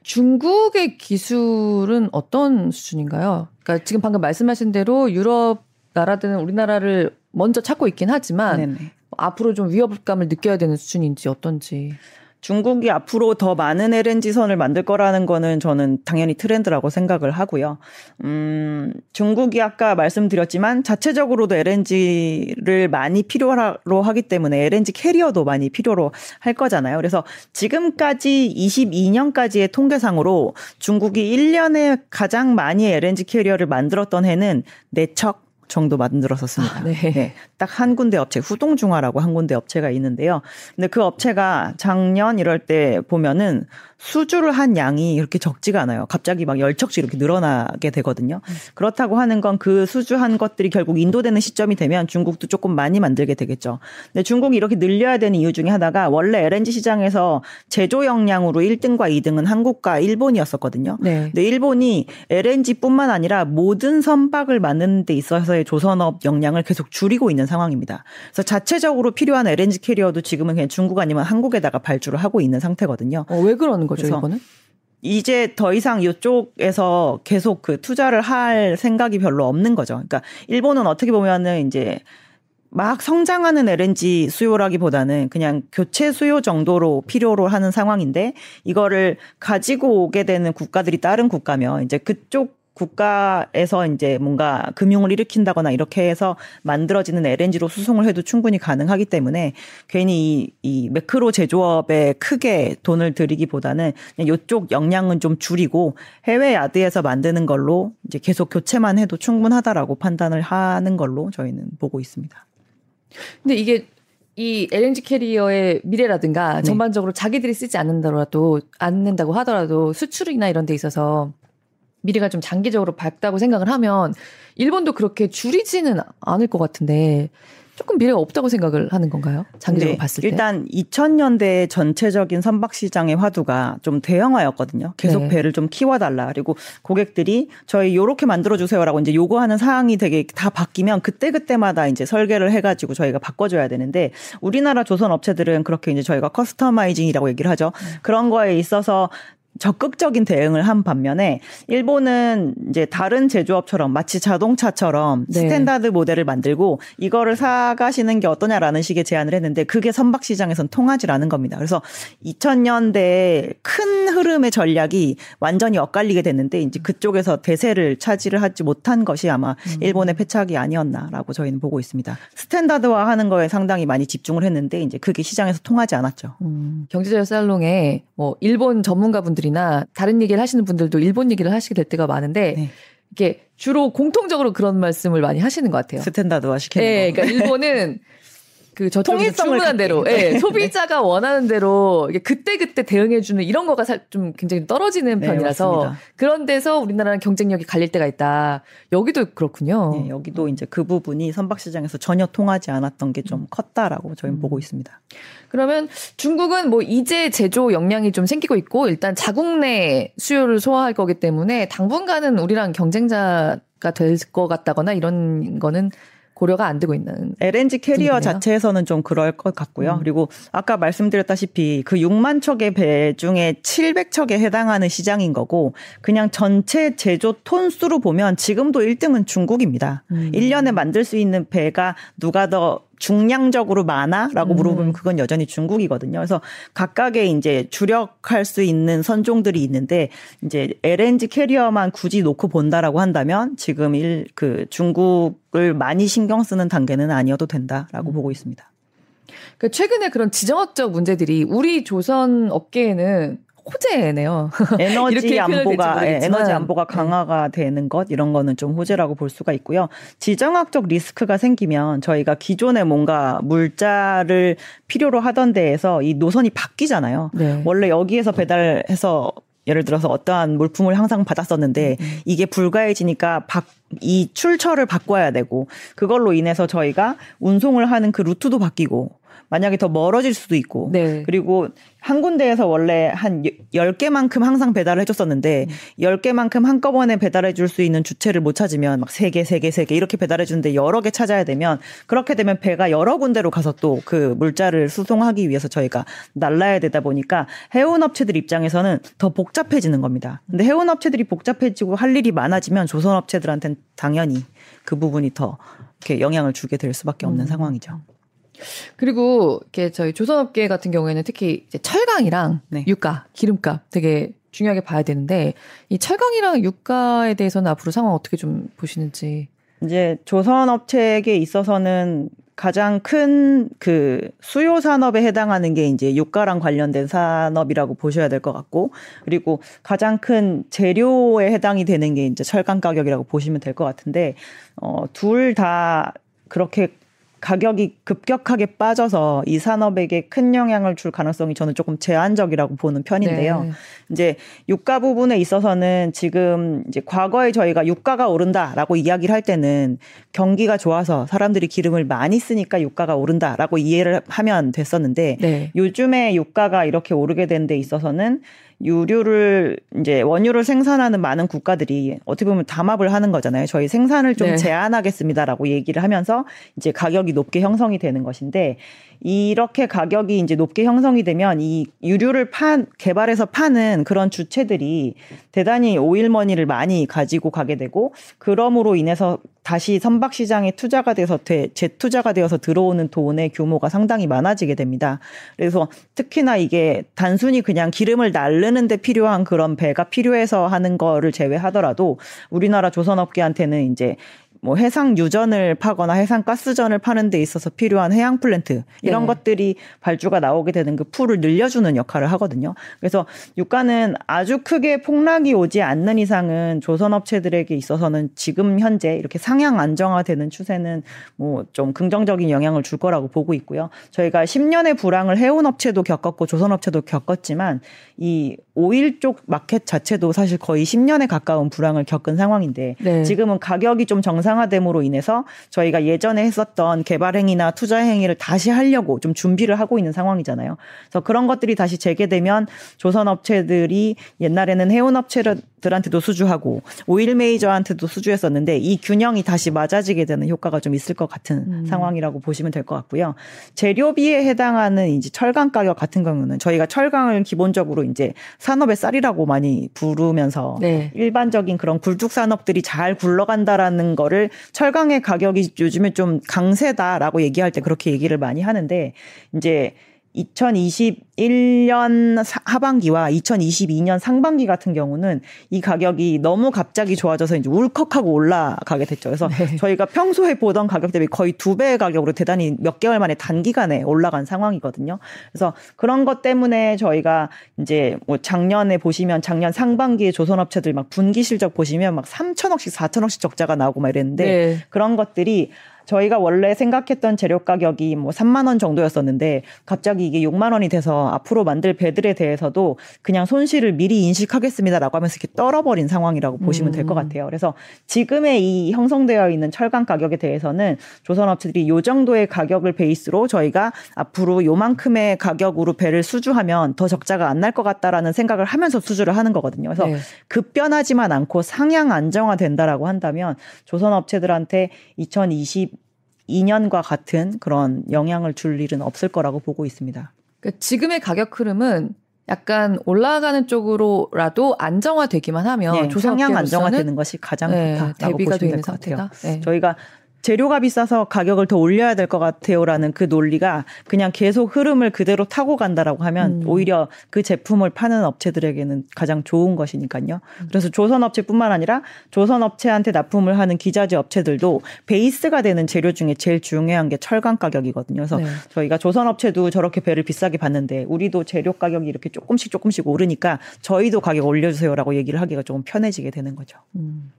중국의 기술은 어떤 수준인가요? 그러니까 지금 방금 말씀하신 대로 유럽 나라들은 우리나라를 먼저 찾고 있긴 하지만 네네. 앞으로 좀 위협감을 느껴야 되는 수준인지 어떤지. 중국이 앞으로 더 많은 LNG 선을 만들 거라는 거는 저는 당연히 트렌드라고 생각을 하고요. 음, 중국이 아까 말씀드렸지만 자체적으로도 LNG를 많이 필요로 하기 때문에 LNG 캐리어도 많이 필요로 할 거잖아요. 그래서 지금까지 22년까지의 통계상으로 중국이 1년에 가장 많이 LNG 캐리어를 만들었던 해는 4척 정도 만들었었습니다. 아, 네. 네. 딱 한 군데 업체, 후동중화라고 한 군데 업체가 있는데요. 근데 그 업체가 작년 이럴 때 보면은 수주를 한 양이 이렇게 적지가 않아요. 갑자기 막 열척씩 이렇게 늘어나게 되거든요. 그렇다고 하는 건 그 수주한 것들이 결국 인도되는 시점이 되면 중국도 조금 많이 만들게 되겠죠. 근데 중국이 이렇게 늘려야 되는 이유 중에 하나가 원래 LNG 시장에서 제조 역량으로 1등과 2등은 한국과 일본이었었거든요. 네. 근데 일본이 LNG뿐만 아니라 모든 선박을 만드는 데 있어서의 조선업 역량을 계속 줄이고 있는 상황입니다. 그래서 자체적으로 필요한 LNG 캐리어도 지금은 그냥 중국 아니면 한국에다가 발주를 하고 있는 상태거든요. 어, 왜 그러는 거죠, 이거는? 이제 더 이상 이쪽에서 계속 그 투자를 할 생각이 별로 없는 거죠. 그러니까 일본은 어떻게 보면은 이제 막 성장하는 LNG 수요라기보다는 그냥 교체 수요 정도로 필요로 하는 상황인데 이거를 가지고 오게 되는 국가들이 다른 국가면 이제 그쪽 국가에서 이제 뭔가 금융을 일으킨다거나 이렇게 해서 만들어지는 LNG로 수송을 해도 충분히 가능하기 때문에 괜히 이, 이 매크로 제조업에 크게 돈을 들이기보다는 그냥 이쪽 역량은 좀 줄이고 해외 야드에서 만드는 걸로 이제 계속 교체만 해도 충분하다라고 판단을 하는 걸로 저희는 보고 있습니다. 근데 이게 이 LNG 캐리어의 미래라든가 네. 전반적으로 자기들이 쓰지 않는다라도 않는다고 하더라도 수출이나 이런 데 있어서 미래가 좀 장기적으로 밝다고 생각을 하면 일본도 그렇게 줄이지는 않을 것 같은데 조금 미래가 없다고 생각을 하는 건가요? 장기적으로 네, 봤을 때. 일단 2000년대 전체적인 선박 시장의 화두가 좀 대형화였거든요. 계속 네. 배를 좀 키워달라. 그리고 고객들이 저희 요렇게 만들어주세요라고 이제 요구하는 사항이 되게 다 바뀌면 그때그때마다 이제 설계를 해가지고 저희가 바꿔줘야 되는데 우리나라 조선 업체들은 그렇게 이제 저희가 customizing이라고 얘기를 하죠. 네. 그런 거에 있어서 적극적인 대응을 한 반면에 일본은 이제 다른 제조업처럼 마치 자동차처럼 네. standard 모델을 만들고 이거를 사가시는 게 어떠냐라는 식의 제안을 했는데 그게 선박 시장에선 통하지 않은 겁니다. 그래서 2000년대 큰 흐름의 전략이 완전히 엇갈리게 됐는데 이제 그쪽에서 대세를 차지를 하지 못한 것이 아마 음. 일본의 패착이 아니었나라고 저희는 보고 있습니다. standard화 하는 거에 상당히 많이 집중을 했는데 이제 그게 시장에서 통하지 않았죠. 음. 경제자유살롱에 뭐 일본 전문가분들이 분들이나 다른 얘기를 하시는 분들도 일본 얘기를 하시게 될 때가 많은데 네. 이게 주로 공통적으로 그런 말씀을 많이 하시는 것 같아요. standard화 시키는 네, 그러니까 일본은 그 저쪽에서 주문한 대로, 예, 네, 소비자가 원하는 대로 그때 그때 대응해주는 이런 거가 살, 좀 굉장히 떨어지는 네, 편이라서 맞습니다. 그런 데서 우리나라는 경쟁력이 갈릴 때가 있다. 여기도 그렇군요. 네, 여기도 이제 그 부분이 선박 시장에서 전혀 통하지 않았던 게 좀 컸다라고 저희는 음. 보고 있습니다. 그러면 중국은 뭐 이제 제조 역량이 좀 생기고 있고 일단 자국 내 수요를 소화할 거기 때문에 당분간은 우리랑 경쟁자가 될 것 같다거나 이런 거는 고려가 안 되고 있는 LNG 캐리어 분이네요. 자체에서는 좀 그럴 것 같고요. 음. 그리고 아까 말씀드렸다시피 그 6만 척의 배 중에 700척에 해당하는 시장인 거고 그냥 전체 제조 톤 수로 보면 지금도 1등은 중국입니다. 음. 1년에 만들 수 있는 배가 누가 더 중량적으로 많아라고 음. 물어보면 그건 여전히 중국이거든요. 그래서 각각의 이제 주력할 수 있는 선종들이 있는데 이제 LNG 캐리어만 굳이 놓고 본다라고 한다면 지금 일 그 중국을 많이 신경 쓰는 단계는 아니어도 된다라고 음. 보고 있습니다. 그 최근에 그런 지정학적 문제들이 우리 조선 업계에는 호재네요. 에너지 안보가 예, 에너지 안보가 네. 강화가 되는 것 이런 거는 좀 호재라고 볼 수가 있고요. 지정학적 리스크가 생기면 저희가 기존에 뭔가 물자를 필요로 하던 데에서 이 노선이 바뀌잖아요. 네. 원래 여기에서 배달해서 예를 들어서 어떠한 물품을 항상 받았었는데 음, 음. 이게 불가해지니까 바, 이 출처를 바꿔야 되고 그걸로 인해서 저희가 운송을 하는 그 루트도 바뀌고 만약에 더 멀어질 수도 있고 네. 그리고 한 군데에서 원래 한 10개만큼 항상 배달을 해줬었는데 음. 10개만큼 한꺼번에 배달해 줄 수 있는 주체를 못 찾으면 막 3개, 3개, 3개 이렇게 배달해 주는데 여러 개 찾아야 되면 그렇게 되면 배가 여러 군데로 가서 또 그 물자를 수송하기 위해서 저희가 날라야 되다 보니까 해운 업체들 입장에서는 더 복잡해지는 겁니다. 근데 해운 업체들이 복잡해지고 할 일이 많아지면 조선 업체들한테는 당연히 그 부분이 더 이렇게 영향을 주게 될 수밖에 없는 음. 상황이죠. 그리고 이렇게 저희 조선업계 같은 경우에는 특히 이제 철강이랑 네. 유가, 기름값 되게 중요하게 봐야 되는데 이 철강이랑 유가에 대해서는 앞으로 상황 어떻게 좀 보시는지. 이제 조선업체에게 있어서는 가장 큰 그 수요 산업에 해당하는 게 이제 유가랑 관련된 산업이라고 보셔야 될 것 같고 그리고 가장 큰 재료에 해당이 되는 게 이제 철강 가격이라고 보시면 될 것 같은데 어둘 다 그렇게 가격이 급격하게 빠져서 이 산업에게 큰 영향을 줄 가능성이 저는 조금 제한적이라고 보는 편인데요. 네. 이제 유가 부분에 있어서는 지금 이제 과거에 저희가 유가가 오른다라고 이야기를 할 때는 경기가 좋아서 사람들이 기름을 많이 쓰니까 유가가 오른다라고 이해를 하면 됐었는데 네. 요즘에 유가가 이렇게 오르게 된 데 있어서는 유류를 이제 원유를 생산하는 많은 국가들이 어떻게 보면 담합을 하는 거잖아요. 저희 생산을 좀 네. 제한하겠습니다라고 얘기를 하면서 이제 가격이 높게 형성이 되는 것인데 이렇게 가격이 이제 높게 형성이 되면 이 유류를 판 개발해서 파는 그런 주체들이 대단히 오일머니를 많이 가지고 가게 되고 그럼으로 인해서 다시 선박 시장에 투자가 돼서 재투자가 되어서 들어오는 돈의 규모가 상당히 많아지게 됩니다. 그래서 특히나 이게 단순히 그냥 기름을 날르는데 필요한 그런 배가 필요해서 하는 거를 제외하더라도 우리나라 조선업계한테는 이제 뭐 해상 유전을 파거나 해상 가스전을 파는 데 있어서 필요한 해양 플랜트 이런 네. 것들이 발주가 나오게 되는 그 풀을 늘려주는 역할을 하거든요. 그래서 유가는 아주 크게 폭락이 오지 않는 이상은 조선 업체들에게 있어서는 지금 현재 이렇게 상향 안정화되는 추세는 뭐 좀 긍정적인 영향을 줄 거라고 보고 있고요. 저희가 10년의 불황을 해운 업체도 겪었고 조선 업체도 겪었지만 이 오일 쪽 마켓 자체도 사실 거의 10년에 가까운 불황을 겪은 상황인데 네. 지금은 가격이 좀 정상화됨으로 인해서 저희가 예전에 했었던 개발 행위나 투자 행위를 다시 하려고 좀 준비를 하고 있는 상황이잖아요. 그래서 그런 것들이 다시 재개되면 조선 업체들이 옛날에는 해운 업체 들한테도 수주하고 오일 메이저한테도 수주했었는데 이 균형이 다시 맞아지게 되는 효과가 좀 있을 것 같은 음. 상황이라고 보시면 될 것 같고요. 재료비에 해당하는 이제 철강 가격 같은 경우는 저희가 철강을 기본적으로 이제 산업의 쌀이라고 많이 부르면서 네. 일반적인 그런 굴뚝 산업들이 잘 굴러간다라는 거를 철강의 가격이 요즘에 좀 강세다라고 얘기할 때 그렇게 얘기를 많이 하는데 이제 2021년 하반기와 2022년 상반기 같은 경우는 이 가격이 너무 갑자기 좋아져서 이제 울컥하고 올라가게 됐죠. 그래서 네. 저희가 평소에 보던 가격 대비 거의 두 배의 가격으로 대단히 몇 개월 만에 단기간에 올라간 상황이거든요. 그래서 그런 것 때문에 저희가 이제 뭐 작년에 보시면 작년 상반기에 조선업체들 막 분기 실적 보시면 막 3천억씩 4천억씩 적자가 나오고 막 이랬는데 네. 그런 것들이 저희가 원래 생각했던 재료 가격이 뭐 3만 원 정도였었는데 갑자기 이게 6만 원이 돼서 앞으로 만들 배들에 대해서도 그냥 손실을 미리 인식하겠습니다라고 하면서 이렇게 떨어버린 상황이라고 보시면 될것 음. 같아요. 그래서 지금의 이 형성되어 있는 철강 가격에 대해서는 조선업체들이 요 정도의 가격을 베이스로 저희가 앞으로 요만큼의 가격으로 배를 수주하면 더 적자가 안 날 것 같다라는 생각을 하면서 수주를 하는 거거든요. 그래서 네. 급변하지만 않고 상향 안정화된다라고 한다면 조선업체들한테 2020 2년과 같은 그런 영향을 줄 일은 없을 거라고 보고 있습니다. 그러니까 지금의 가격 흐름은 약간 올라가는 쪽으로라도 안정화되기만 하면 네, 조상향 안정화되는 것이 가장 네, 좋다라고 보시면 될 것 같아요. 네. 저희가 재료가 비싸서 가격을 더 올려야 될 것 같아요라는 그 논리가 그냥 계속 흐름을 그대로 타고 간다라고 하면 음. 오히려 그 제품을 파는 업체들에게는 가장 좋은 것이니까요. 그래서 조선업체뿐만 아니라 조선업체한테 납품을 하는 기자재 업체들도 베이스가 되는 재료 중에 제일 중요한 게 철강 가격이거든요. 그래서 네. 저희가 조선업체도 저렇게 배를 비싸게 받는데 우리도 재료 가격이 이렇게 조금씩 조금씩 오르니까 저희도 가격 올려주세요라고 얘기를 하기가 조금 편해지게 되는 거죠. 음.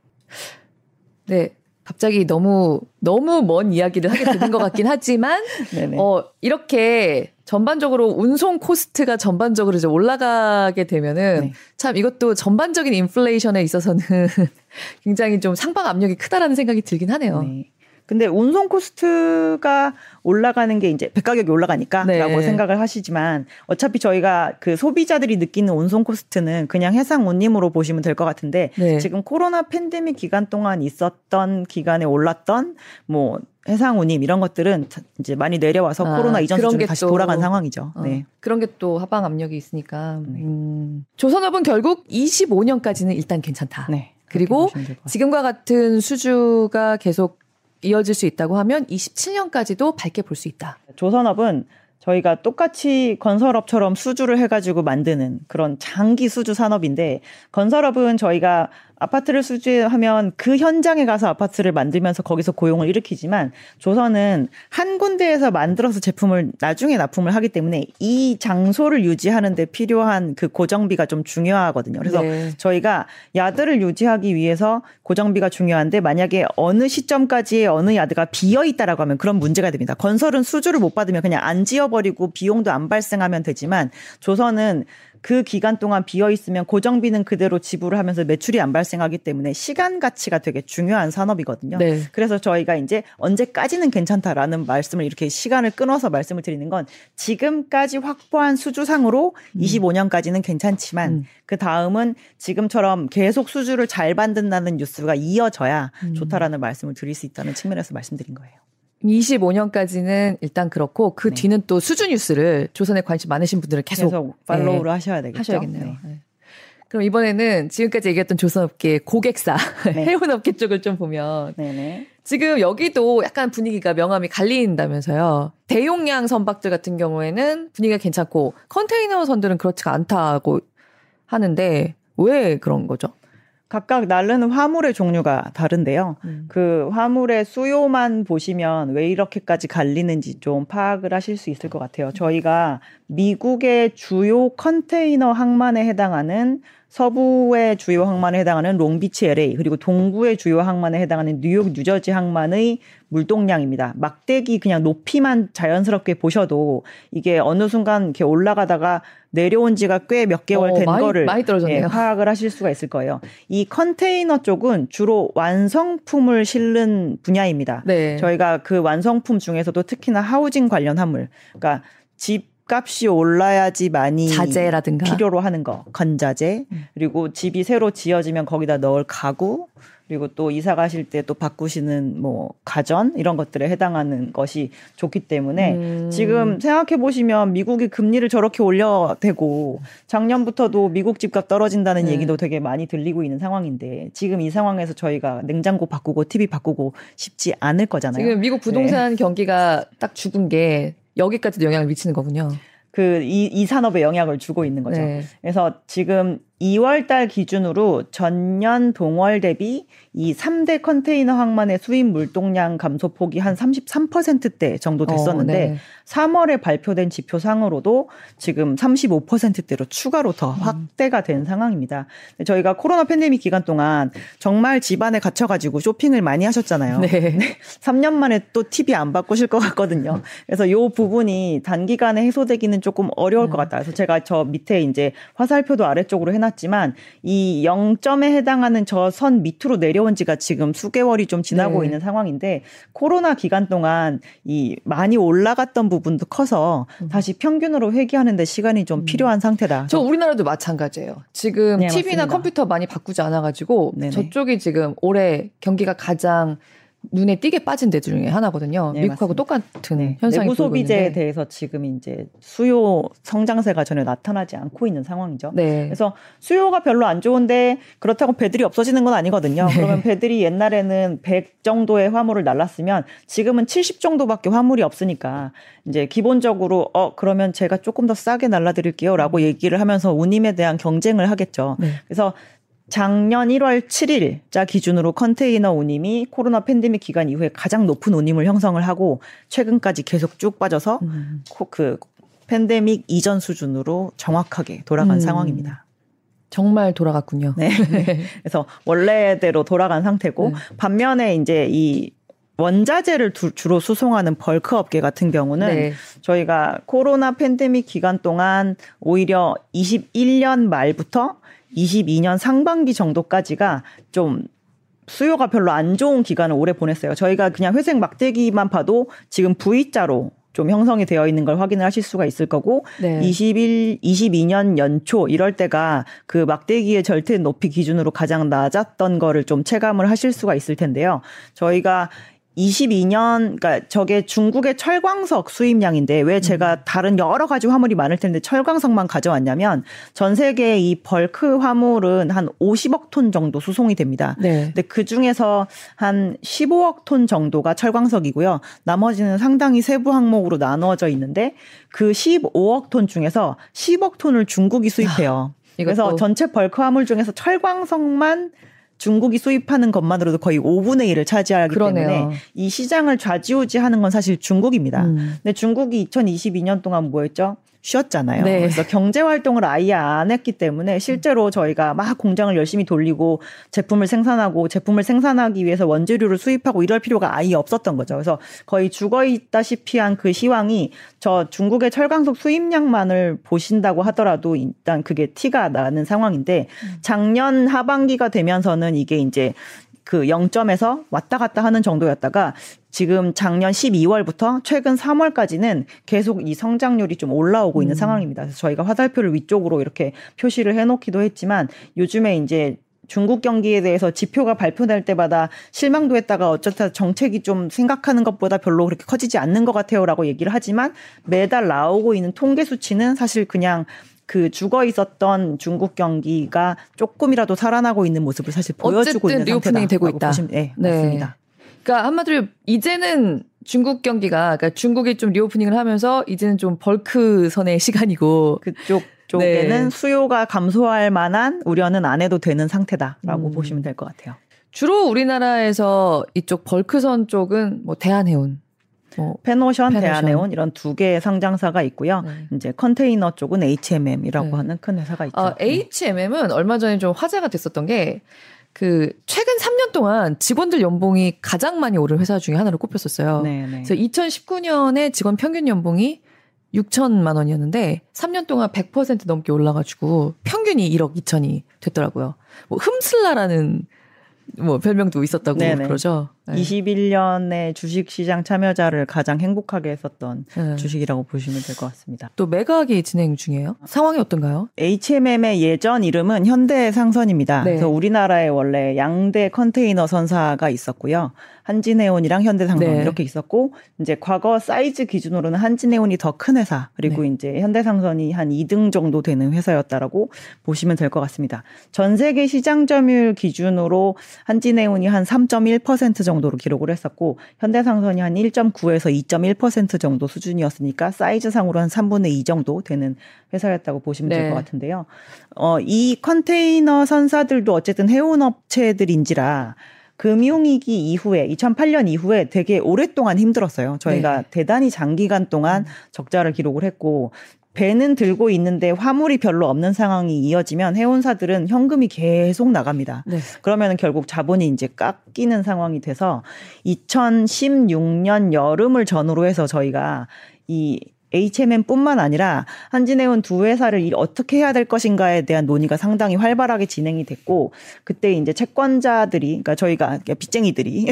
네. 갑자기 너무 너무 먼 이야기를 하게 되는 것 같긴 하지만 어 이렇게 전반적으로 운송 코스트가 전반적으로 이제 올라가게 되면은 네. 참 이것도 전반적인 인플레이션에 있어서는 굉장히 좀 상방 압력이 크다라는 생각이 들긴 하네요. 네. 근데 운송 cost가 올라가는 게 이제 배 가격이 올라가니까라고 네. 생각을 하시지만 어차피 저희가 그 소비자들이 느끼는 운송 cost는 그냥 해상 운임으로 보시면 될 것 같은데 네. 지금 코로나 팬데믹 기간 동안 있었던 기간에 올랐던 뭐 해상 운임 이런 것들은 이제 많이 내려와서 아, 코로나 이전 수준으로 다시 돌아간 상황이죠. 어, 네. 그런 게 또 하방 압력이 있으니까. 네. 음. 조선업은 결국 25년까지는 일단 괜찮다. 네. 그리고 지금과 같은 수주가 계속 이어질 수 있다고 하면 27년까지도 밝게 볼 수 있다. 조선업은 저희가 똑같이 건설업처럼 수주를 해가지고 만드는 그런 장기 수주 산업인데 건설업은 저희가 아파트를 수주하면 그 현장에 가서 아파트를 만들면서 거기서 고용을 일으키지만 조선은 한 군데에서 만들어서 제품을 나중에 납품을 하기 때문에 이 장소를 유지하는 데 필요한 그 고정비가 좀 중요하거든요. 그래서 네. 저희가 야드를 유지하기 위해서 고정비가 중요한데 만약에 어느 시점까지의 어느 야드가 비어 있다라고 하면 그런 문제가 됩니다. 건설은 수주를 못 받으면 그냥 안 지어버리고 비용도 안 발생하면 되지만 조선은 그 기간 동안 비어 있으면 고정비는 그대로 지불을 하면서 매출이 안 발생하기 때문에 시간 가치가 되게 중요한 산업이거든요. 네. 그래서 저희가 이제 언제까지는 괜찮다라는 말씀을 이렇게 시간을 끊어서 말씀을 드리는 건 지금까지 확보한 수주상으로 음. 25년까지는 괜찮지만 음. 그 다음은 지금처럼 계속 수주를 잘 받는다는 뉴스가 이어져야 음. 좋다라는 말씀을 드릴 수 있다는 측면에서 말씀드린 거예요. 25년까지는 일단 그렇고 그 네. 뒤는 또 수주 뉴스를 조선에 관심 많으신 분들은 계속, 계속 팔로우를 네. 하셔야 되겠죠. 하셔야겠네요. 네. 네. 그럼 이번에는 지금까지 얘기했던 조선업계 고객사 네. 해운업계 쪽을 좀 보면 네네. 지금 여기도 약간 분위기가 명암이 갈린다면서요. 대용량 선박들 같은 경우에는 분위기가 괜찮고 컨테이너 선들은 그렇지가 않다고 하는데 왜 그런 거죠? 각각 날르는 화물의 종류가 다른데요. 음. 그 화물의 수요만 보시면 왜 이렇게까지 갈리는지 좀 파악을 하실 수 있을 것 같아요. 저희가 미국의 주요 컨테이너 항만에 해당하는 서부의 주요 항만에 해당하는 롱비치 LA 그리고 동부의 주요 항만에 해당하는 뉴욕 뉴저지 항만의 물동량입니다. 막대기 그냥 높이만 자연스럽게 보셔도 이게 어느 순간 이렇게 올라가다가 내려온 지가 꽤 몇 개월 어, 된 오, 많이, 거를 많이 예, 파악을 하실 수가 있을 거예요. 이 컨테이너 쪽은 주로 완성품을 실는 분야입니다. 네. 저희가 그 완성품 중에서도 특히나 하우징 관련 화물, 그러니까 집 값이 올라야지 많이 자재라든가 필요로 하는 거 건자재 음. 그리고 집이 새로 지어지면 거기다 넣을 가구 그리고 또 이사 가실 때 또 바꾸시는 뭐 가전 이런 것들에 해당하는 것이 좋기 때문에 음. 지금 생각해 보시면 미국이 금리를 저렇게 올려대고 작년부터도 미국 집값 떨어진다는 네. 얘기도 되게 많이 들리고 있는 상황인데 지금 이 상황에서 저희가 냉장고 바꾸고 TV 바꾸고 쉽지 않을 거잖아요. 지금 미국 부동산 네. 경기가 딱 죽은 게 여기까지도 영향을 미치는 거군요. 그 이 이 산업에 영향을 주고 있는 거죠. 네. 그래서 지금 2월 달 기준으로 전년 동월 대비 이 3대 컨테이너 항만의 수입 물동량 감소폭이 한 33%대 정도 됐었는데 어, 네. 3월에 발표된 지표상으로도 지금 35%대로 추가로 더 음. 확대가 된 상황입니다. 저희가 코로나 팬데믹 기간 동안 정말 집안에 갇혀가지고 쇼핑을 많이 하셨잖아요. 네. 3년 만에 또 TV 안 바꾸실 것 같거든요. 그래서 요 부분이 단기간에 해소되기는 조금 어려울 것 음. 같다. 그래서 제가 저 밑에 이제 화살표도 아래쪽으로 해놨 해놨지만 이 0점에 해당하는 저 선 밑으로 내려온 지가 지금 수개월이 좀 지나고 네. 있는 상황인데 코로나 기간 동안 이 많이 올라갔던 부분도 커서 음. 다시 평균으로 회귀하는데 시간이 좀 음. 필요한 상태다. 저 우리나라도 마찬가지예요. 지금 네, TV나 맞습니다. 컴퓨터 많이 바꾸지 않아가지고. 저쪽이 지금 올해 경기가 가장 눈에 띄게 빠진 데 중에 하나거든요. 네, 미국하고 맞습니다. 똑같은 네. 현상이 내부 소비재에 대해서 지금 이제 수요 성장세가 전혀 나타나지 않고 있는 상황이죠. 네. 그래서 수요가 별로 안 좋은데 그렇다고 배들이 없어지는 건 아니거든요. 네. 그러면 배들이 옛날에는 100 정도의 화물을 날랐으면 지금은 70 정도밖에 화물이 없으니까 이제 기본적으로 어 그러면 제가 조금 더 싸게 날라드릴게요라고 얘기를 하면서 운임에 대한 경쟁을 하겠죠. 네. 그래서 작년 1월 7일자 기준으로 컨테이너 운임이 코로나 팬데믹 기간 이후에 가장 높은 운임을 형성을 하고 최근까지 계속 쭉 빠져서 음. 그 팬데믹 이전 수준으로 정확하게 돌아간 음. 상황입니다. 정말 돌아갔군요. 네. 그래서 원래대로 돌아간 상태고 네. 반면에 이제 이 원자재를 두, 주로 수송하는 벌크 업계 같은 경우는 네. 저희가 코로나 팬데믹 기간 동안 오히려 21년 말부터 22년 상반기 정도까지가 좀 수요가 별로 안 좋은 기간을 오래 보냈어요. 저희가 그냥 회색 막대기만 봐도 지금 V자로 좀 형성이 되어 있는 걸 확인을 하실 수가 있을 거고 네. 21 22년 연초 이럴 때가 그 막대기의 절대 높이 기준으로 가장 낮았던 거를 좀 체감을 하실 수가 있을 텐데요. 저희가 22년, 그러니까 저게 중국의 철광석 수입량인데 왜 제가 음. 다른 여러 가지 화물이 많을 텐데 철광석만 가져왔냐면 전 세계 이 벌크 화물은 한 50억 톤 정도 수송이 됩니다. 네. 근데 그 중에서 한 15억 톤 정도가 철광석이고요. 나머지는 상당히 세부 항목으로 나누어져 있는데 그 15억 톤 중에서 10억 톤을 중국이 수입해요. 아, 그래서 전체 벌크 화물 중에서 철광석만 중국이 수입하는 것만으로도 거의 5분의 1을 차지하기 그러네요. 때문에 이 시장을 좌지우지하는 건 사실 중국입니다. 음. 근데 중국이 2022년 동안 뭐였죠? 쉬었잖아요. 네. 그래서 경제 활동을 아예 안 했기 때문에 실제로 저희가 막 공장을 열심히 돌리고 제품을 생산하고 제품을 생산하기 위해서 원재료를 수입하고 이럴 필요가 아예 없었던 거죠. 그래서 거의 죽어 있다시피 한 그 시황이 저 중국의 철강석 수입량만을 보신다고 하더라도 일단 그게 티가 나는 상황인데 음. 작년 하반기가 되면서는 이게 이제 그 0점에서 왔다 갔다 하는 정도였다가 지금 작년 12월부터 최근 3월까지는 계속 이 성장률이 좀 올라오고 있는 음. 상황입니다. 그래서 저희가 화살표를 위쪽으로 이렇게 표시를 해놓기도 했지만 요즘에 이제 중국 경기에 대해서 지표가 발표될 때마다 실망도 했다가 어쩌다 정책이 좀 생각하는 것보다 별로 그렇게 커지지 않는 것 같아요라고 얘기를 하지만 매달 나오고 있는 통계 수치는 사실 그냥 그 죽어 있었던 중국 경기가 조금이라도 살아나고 있는 모습을 사실 보여주고 있는 리오프닝이 되고 있다. 보시면, 네, 네, 맞습니다. 그러니까 한마디로 이제는 중국 경기가 그러니까 중국이 좀 reopening을 하면서 이제는 좀 벌크 선의 시간이고 그쪽 쪽에는 네. 수요가 감소할 만한 우려는 안 해도 되는 상태다라고 음. 보시면 될 것 같아요. 주로 우리나라에서 이쪽 벌크선 쪽은 뭐 대한해운, 뭐 팬오션, 팬오션, 대한해운 이런 두 개의 상장사가 있고요. 네. 이제 컨테이너 쪽은 HMM이라고 네. 하는 큰 회사가 있죠. 아, HMM은 얼마 전에 좀 화제가 됐었던 게 그 최근 3년 동안 직원들 연봉이 가장 많이 오른 회사 중에 하나로 꼽혔었어요. 네, 네. 그래서 2019년에 직원 평균 연봉이 6천만 원이었는데 3년 동안 100% 넘게 올라가지고 평균이 1억 2천이 됐더라고요. 뭐 흠슬라라는 뭐 별명도 있었다고 네네. 그러죠. 네. 21년에 주식 시장 참여자를 가장 행복하게 했었던 네. 주식이라고 보시면 될 것 같습니다. 또 매각이 진행 중이에요. 상황이 어떤가요? HMM의 예전 이름은 현대상선입니다. 네. 그래서 우리나라에 원래 양대 컨테이너 선사가 있었고요. 한진해운이랑 현대상선 네. 이렇게 있었고 이제 과거 사이즈 기준으로는 한진해운이 더 큰 회사 그리고 네. 이제 현대상선이 한 2등 정도 되는 회사였다라고 보시면 될 것 같습니다. 전 세계 시장 점유율 기준으로 한진해운이 한 3.1% 정도 로 기록을 했었고 현대상선이 한 1.9에서 2.1% 정도 수준이었으니까 사이즈상으로 한 3분의 2 정도 되는 회사였다고 보시면 네. 될것 같은데요. 어, 이 컨테이너 선사들도 어쨌든 해운 업체들인지라 금융위기 이후에 2008년 이후에 되게 오랫동안 힘들었어요. 저희가 네. 대단히 장기간 동안 적자를 기록을 했고 배는 들고 있는데 화물이 별로 없는 상황이 이어지면 해운사들은 현금이 계속 나갑니다. 네. 그러면 결국 자본이 이제 깎이는 상황이 돼서 2016년 여름을 전후로 해서 저희가 이 HMM뿐만 아니라 한진해운 두 회사를 어떻게 해야 될 것인가에 대한 논의가 상당히 활발하게 진행이 됐고 그때 이제 채권자들이 그러니까 저희가 빚쟁이들이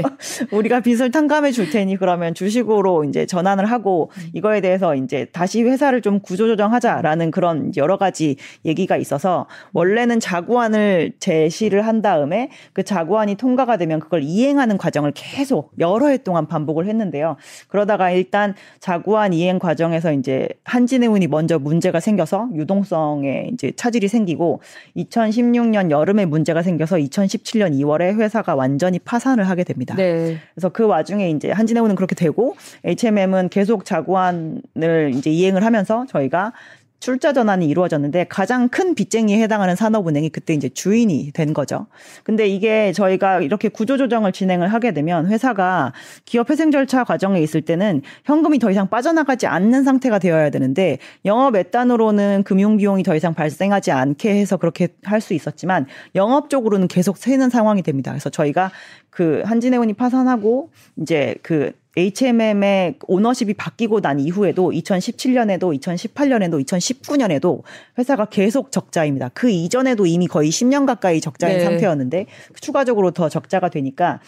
우리가 빚을 탕감해 줄 테니 그러면 주식으로 이제 전환을 하고 이거에 대해서 이제 다시 회사를 좀 구조조정하자라는 그런 여러 가지 얘기가 있어서 원래는 자구안을 제시를 한 다음에 그 자구안이 통과가 되면 그걸 이행하는 과정을 계속 여러 해 동안 반복을 했는데요. 그러다가 일단 자구안 이행 진행 과정에서 이제 한진해운이 먼저 문제가 생겨서 유동성에 이제 차질이 생기고 2016년 여름에 문제가 생겨서 2017년 2월에 회사가 완전히 파산을 하게 됩니다. 네. 그래서 그 와중에 이제 한진해운은 그렇게 되고 HMM은 계속 자구안을 이제 이행을 하면서 저희가 출자 전환이 이루어졌는데 가장 큰 빚쟁이에 해당하는 산업은행이 그때 이제 주인이 된 거죠. 근데 이게 저희가 이렇게 구조조정을 진행을 하게 되면 회사가 기업 회생 절차 과정에 있을 때는 현금이 더 이상 빠져나가지 않는 상태가 되어야 되는데 영업 애단으로는 금융 비용이 더 이상 발생하지 않게 해서 그렇게 할 수 있었지만 영업적으로는 계속 새는 상황이 됩니다. 그래서 저희가 그 한진해운이 파산하고 이제 그 HMM의 오너십이 바뀌고 난 이후에도 2017년에도 2018년에도 2019년에도 회사가 계속 적자입니다. 그 이전에도 이미 거의 10년 가까이 적자인 네. 상태였는데 추가적으로 더 적자가 되니까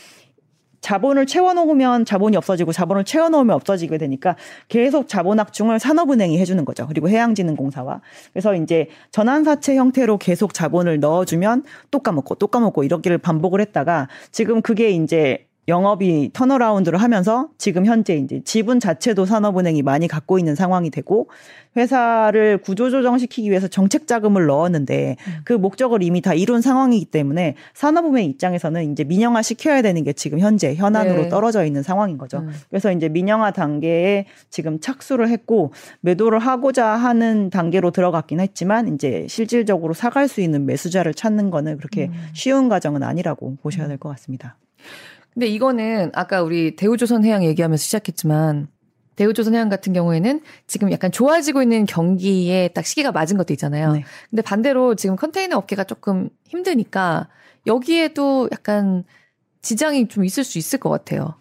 자본을 채워놓으면 자본이 없어지고 자본을 채워놓으면 없어지게 되니까 계속 자본 확충을 산업은행이 해주는 거죠. 그리고 해양진흥공사와 그래서 이제 전환사채 형태로 계속 자본을 넣어주면 또 까먹고 또 까먹고 이렇게를 반복을 했다가 지금 그게 이제 영업이 턴어라운드를 하면서 지금 현재 이제 지분 자체도 산업은행이 많이 갖고 있는 상황이 되고 회사를 구조조정시키기 위해서 정책 자금을 넣었는데 음. 그 목적을 이미 다 이룬 상황이기 때문에 산업은행 입장에서는 이제 민영화 시켜야 되는 게 지금 현재 현안으로 네. 떨어져 있는 상황인 거죠. 음. 그래서 이제 민영화 단계에 지금 착수를 했고 매도를 하고자 하는 단계로 들어갔긴 했지만 이제 실질적으로 사갈 수 있는 매수자를 찾는 거는 그렇게 음. 쉬운 과정은 아니라고 보셔야 될 것 같습니다. 근데 이거는 아까 우리 대우조선해양 얘기하면서 시작했지만 대우조선해양 같은 경우에는 지금 약간 좋아지고 있는 경기에 딱 시기가 맞은 것도 있잖아요. 네. 근데 반대로 지금 컨테이너 업계가 조금 힘드니까 여기에도 약간 지장이 좀 있을 수 있을 것 같아요.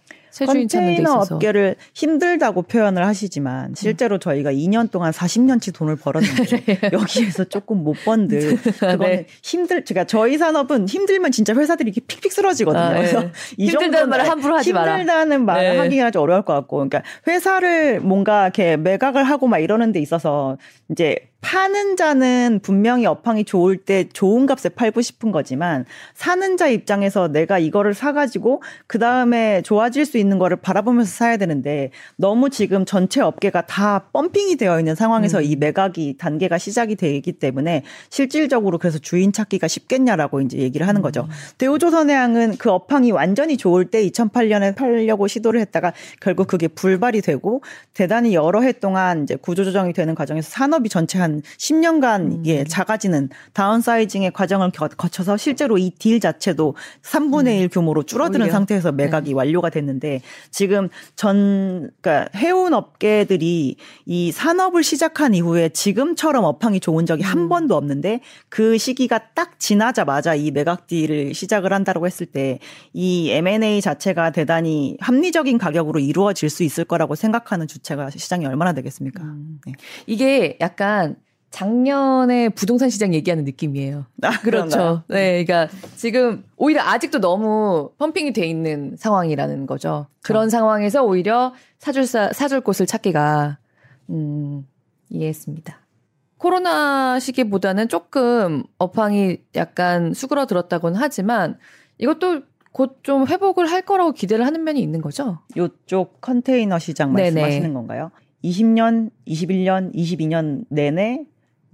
있어서. 업계를 힘들다고 표현을 하시지만 실제로 음. 저희가 2년 동안 40년치 돈을 벌었는데 네. 여기에서 조금 못 번들 그거는 네. 힘들 제가 저희 산업은 힘들면 진짜 회사들이 이렇게 픽픽 쓰러지거든요. 아, 네. 그래서 이 힘들다는 말을 함부로 하지 마라. 힘들다는 말을 네. 하기가 좀 어려울 것 같고 그러니까 회사를 뭔가 이렇게 매각을 하고 막 이러는 데 있어서 이제 파는 자는 분명히 업황이 좋을 때 좋은 값에 팔고 싶은 거지만 사는 자 입장에서 내가 이거를 사가지고 그 다음에 좋아질 수 있는 거를 바라보면서 사야 되는데 너무 지금 전체 업계가 다 펌핑이 되어 있는 상황에서 음. 이 매각이 단계가 시작이 되기 때문에 실질적으로 그래서 주인 찾기가 쉽겠냐라고 이제 얘기를 하는 거죠. 음. 대우조선해양은 그 업황이 완전히 좋을 때 2008년에 팔려고 시도를 했다가 결국 그게 불발이 되고 대단히 여러 해 동안 이제 구조조정이 되는 과정에서 산업이 전체 한한 10년간 음. 이게 작아지는 다운사이징의 과정을 거쳐서 실제로 이 딜 자체도 3분의 1 음. 규모로 줄어드는 오히려. 상태에서 매각이 네. 완료가 됐는데 지금 전 그러니까 해운 업계들이 이 산업을 시작한 이후에 지금처럼 업황이 좋은 적이 음. 한 번도 없는데 그 시기가 딱 지나자마자 이 매각 딜을 시작을 한다고 했을 때 이 M&A 자체가 대단히 합리적인 가격으로 이루어질 수 있을 거라고 생각하는 주체가 시장이 얼마나 되겠습니까? 음. 네. 이게 약간 작년에 부동산 시장 얘기하는 느낌이에요. 아, 그렇죠. 네, 그러니까 지금 오히려 아직도 너무 펌핑이 돼 있는 상황이라는 거죠. 그런 상황에서 오히려 사줄 사, 사줄 곳을 찾기가 음, 이해했습니다. 코로나 시기보다는 조금 업황이 약간 수그러들었다고는 하지만 이것도 곧 좀 회복을 할 거라고 기대를 하는 면이 있는 거죠. 요쪽 컨테이너 시장 말씀하시는 네네. 건가요? 20년, 21년, 22년 내내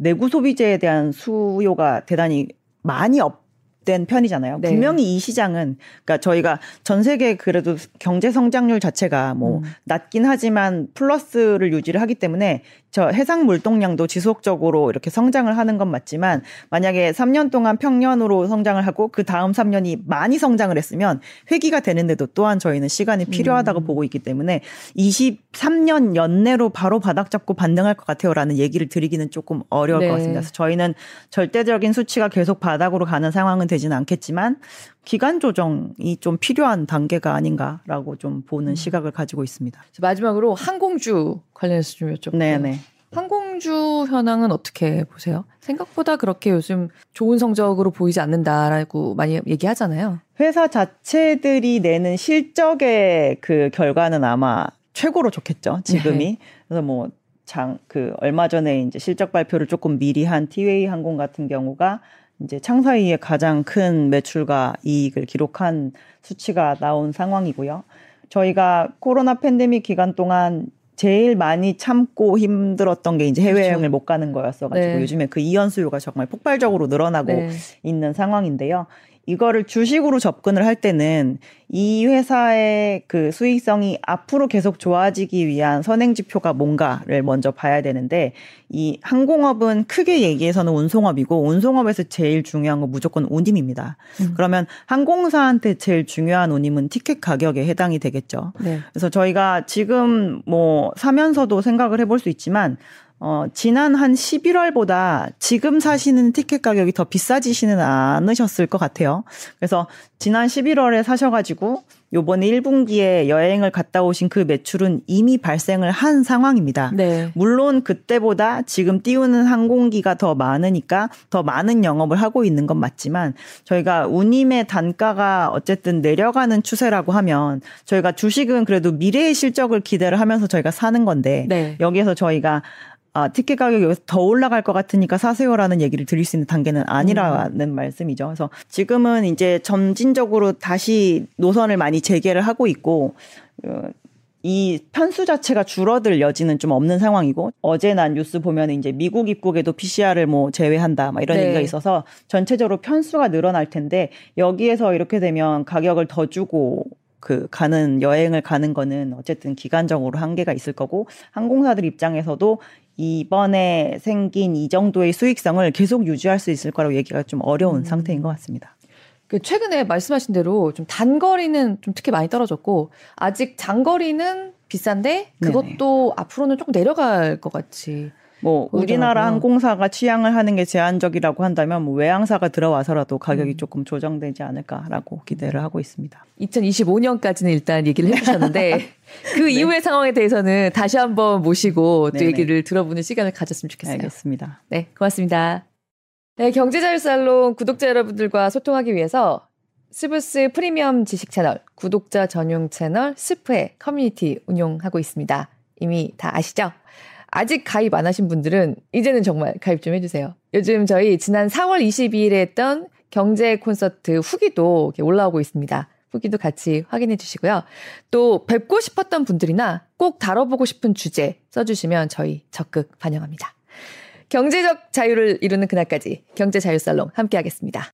내구 소비재에 대한 수요가 대단히 많이 없된 편이잖아요. 네. 분명히 이 시장은 그러니까 저희가 전 세계 그래도 경제 성장률 자체가 뭐 음. 낮긴 하지만 플러스를 유지를 하기 때문에 저 해상 물동량도 지속적으로 이렇게 성장을 하는 건 맞지만 만약에 3년 동안 평년으로 성장을 하고 그 다음 3년이 많이 성장을 했으면 회기가 되는데도 또한 저희는 시간이 필요하다고 음. 보고 있기 때문에 23년 연내로 바로 바닥 잡고 반등할 것 같아요라는 얘기를 드리기는 조금 어려울 네. 것 같습니다. 그래서 저희는 절대적인 수치가 계속 바닥으로 가는 상황은 되지는 않겠지만 기간 조정이 좀 필요한 단계가 아닌가라고 좀 보는 음. 시각을 가지고 있습니다. 마지막으로 항공주 관련해서 좀 여쭤볼게요. 네네. 항공주 현황은 어떻게 보세요? 생각보다 그렇게 요즘 좋은 성적으로 보이지 않는다라고 많이 얘기하잖아요. 회사 자체들이 내는 실적의 그 결과는 아마 최고로 좋겠죠. 지금이. 네. 그래서 뭐 장, 그, 얼마 전에 이제 실적 발표를 조금 미리 한 티웨이 항공 같은 경우가 이제 창사 이후에 가장 큰 매출과 이익을 기록한 수치가 나온 상황이고요. 저희가 코로나 팬데믹 기간 동안 제일 많이 참고 힘들었던 게 이제 해외여행을 그렇죠. 못 가는 거였어가지고 네. 요즘에 그 이연 수요가 정말 폭발적으로 늘어나고 네. 있는 상황인데요. 이거를 주식으로 접근을 할 때는 이 회사의 그 수익성이 앞으로 계속 좋아지기 위한 선행 지표가 뭔가를 먼저 봐야 되는데 이 항공업은 크게 얘기해서는 운송업이고 운송업에서 제일 중요한 건 무조건 운임입니다. 음. 그러면 항공사한테 제일 중요한 운임은 티켓 가격에 해당이 되겠죠. 네. 그래서 저희가 지금 뭐 사면서도 생각을 해볼 수 있지만 어, 지난 한 11월보다 지금 사시는 티켓 가격이 더 비싸지시는 않으셨을 것 같아요. 그래서 지난 11월에 사셔가지고 요번에 1분기에 여행을 갔다 오신 그 매출은 이미 발생을 한 상황입니다. 네. 물론 그때보다 지금 띄우는 항공기가 더 많으니까 더 많은 영업을 하고 있는 건 맞지만 저희가 운임의 단가가 어쨌든 내려가는 추세라고 하면 저희가 주식은 그래도 미래의 실적을 기대를 하면서 저희가 사는 건데 네. 여기에서 저희가 아, 티켓 가격이 여기서 더 올라갈 것 같으니까 사세요라는 얘기를 드릴 수 있는 단계는 아니라는 음. 말씀이죠. 그래서 지금은 이제 점진적으로 다시 노선을 많이 재개를 하고 있고, 어, 이 편수 자체가 줄어들 여지는 좀 없는 상황이고 어제 난 뉴스 보면 이제 미국 입국에도 PCR을 뭐 제외한다 막 이런 네. 얘기가 있어서 전체적으로 편수가 늘어날 텐데 여기에서 이렇게 되면 가격을 더 주고 그 가는 여행을 가는 거는 어쨌든 기간적으로 한계가 있을 거고 항공사들 입장에서도 이번에 생긴 이 정도의 수익성을 계속 유지할 수 있을 거라고 얘기가 좀 어려운 음. 상태인 것 같습니다. 그 최근에 말씀하신 대로 좀 단거리는 좀 특히 많이 떨어졌고 아직 장거리는 비싼데 그것도 네네. 앞으로는 조금 내려갈 것 같이 뭐 우리나라 항공사가 취향을 하는 게 제한적이라고 한다면 뭐 외항사가 들어와서라도 가격이 음. 조금 조정되지 않을까라고 기대를 하고 있습니다. 2025년까지는 일단 얘기를 해주셨는데 그 네. 이후의 상황에 대해서는 다시 한번 모시고 또 네네. 얘기를 들어보는 시간을 가졌으면 좋겠어요. 알겠습니다. 네, 고맙습니다. 네, 경제자유살롱 구독자 여러분들과 소통하기 위해서 스브스 프리미엄 지식 채널, 구독자 전용 채널 스프의 커뮤니티 운용하고 있습니다. 이미 다 아시죠? 아직 가입 안 하신 분들은 이제는 정말 가입 좀 해주세요. 요즘 저희 지난 4월 22일에 했던 경제 콘서트 후기도 올라오고 있습니다. 후기도 같이 확인해 주시고요. 또 뵙고 싶었던 분들이나 꼭 다뤄보고 싶은 주제 써주시면 저희 적극 반영합니다. 경제적 자유를 이루는 그날까지 경제 자유 살롱 함께하겠습니다.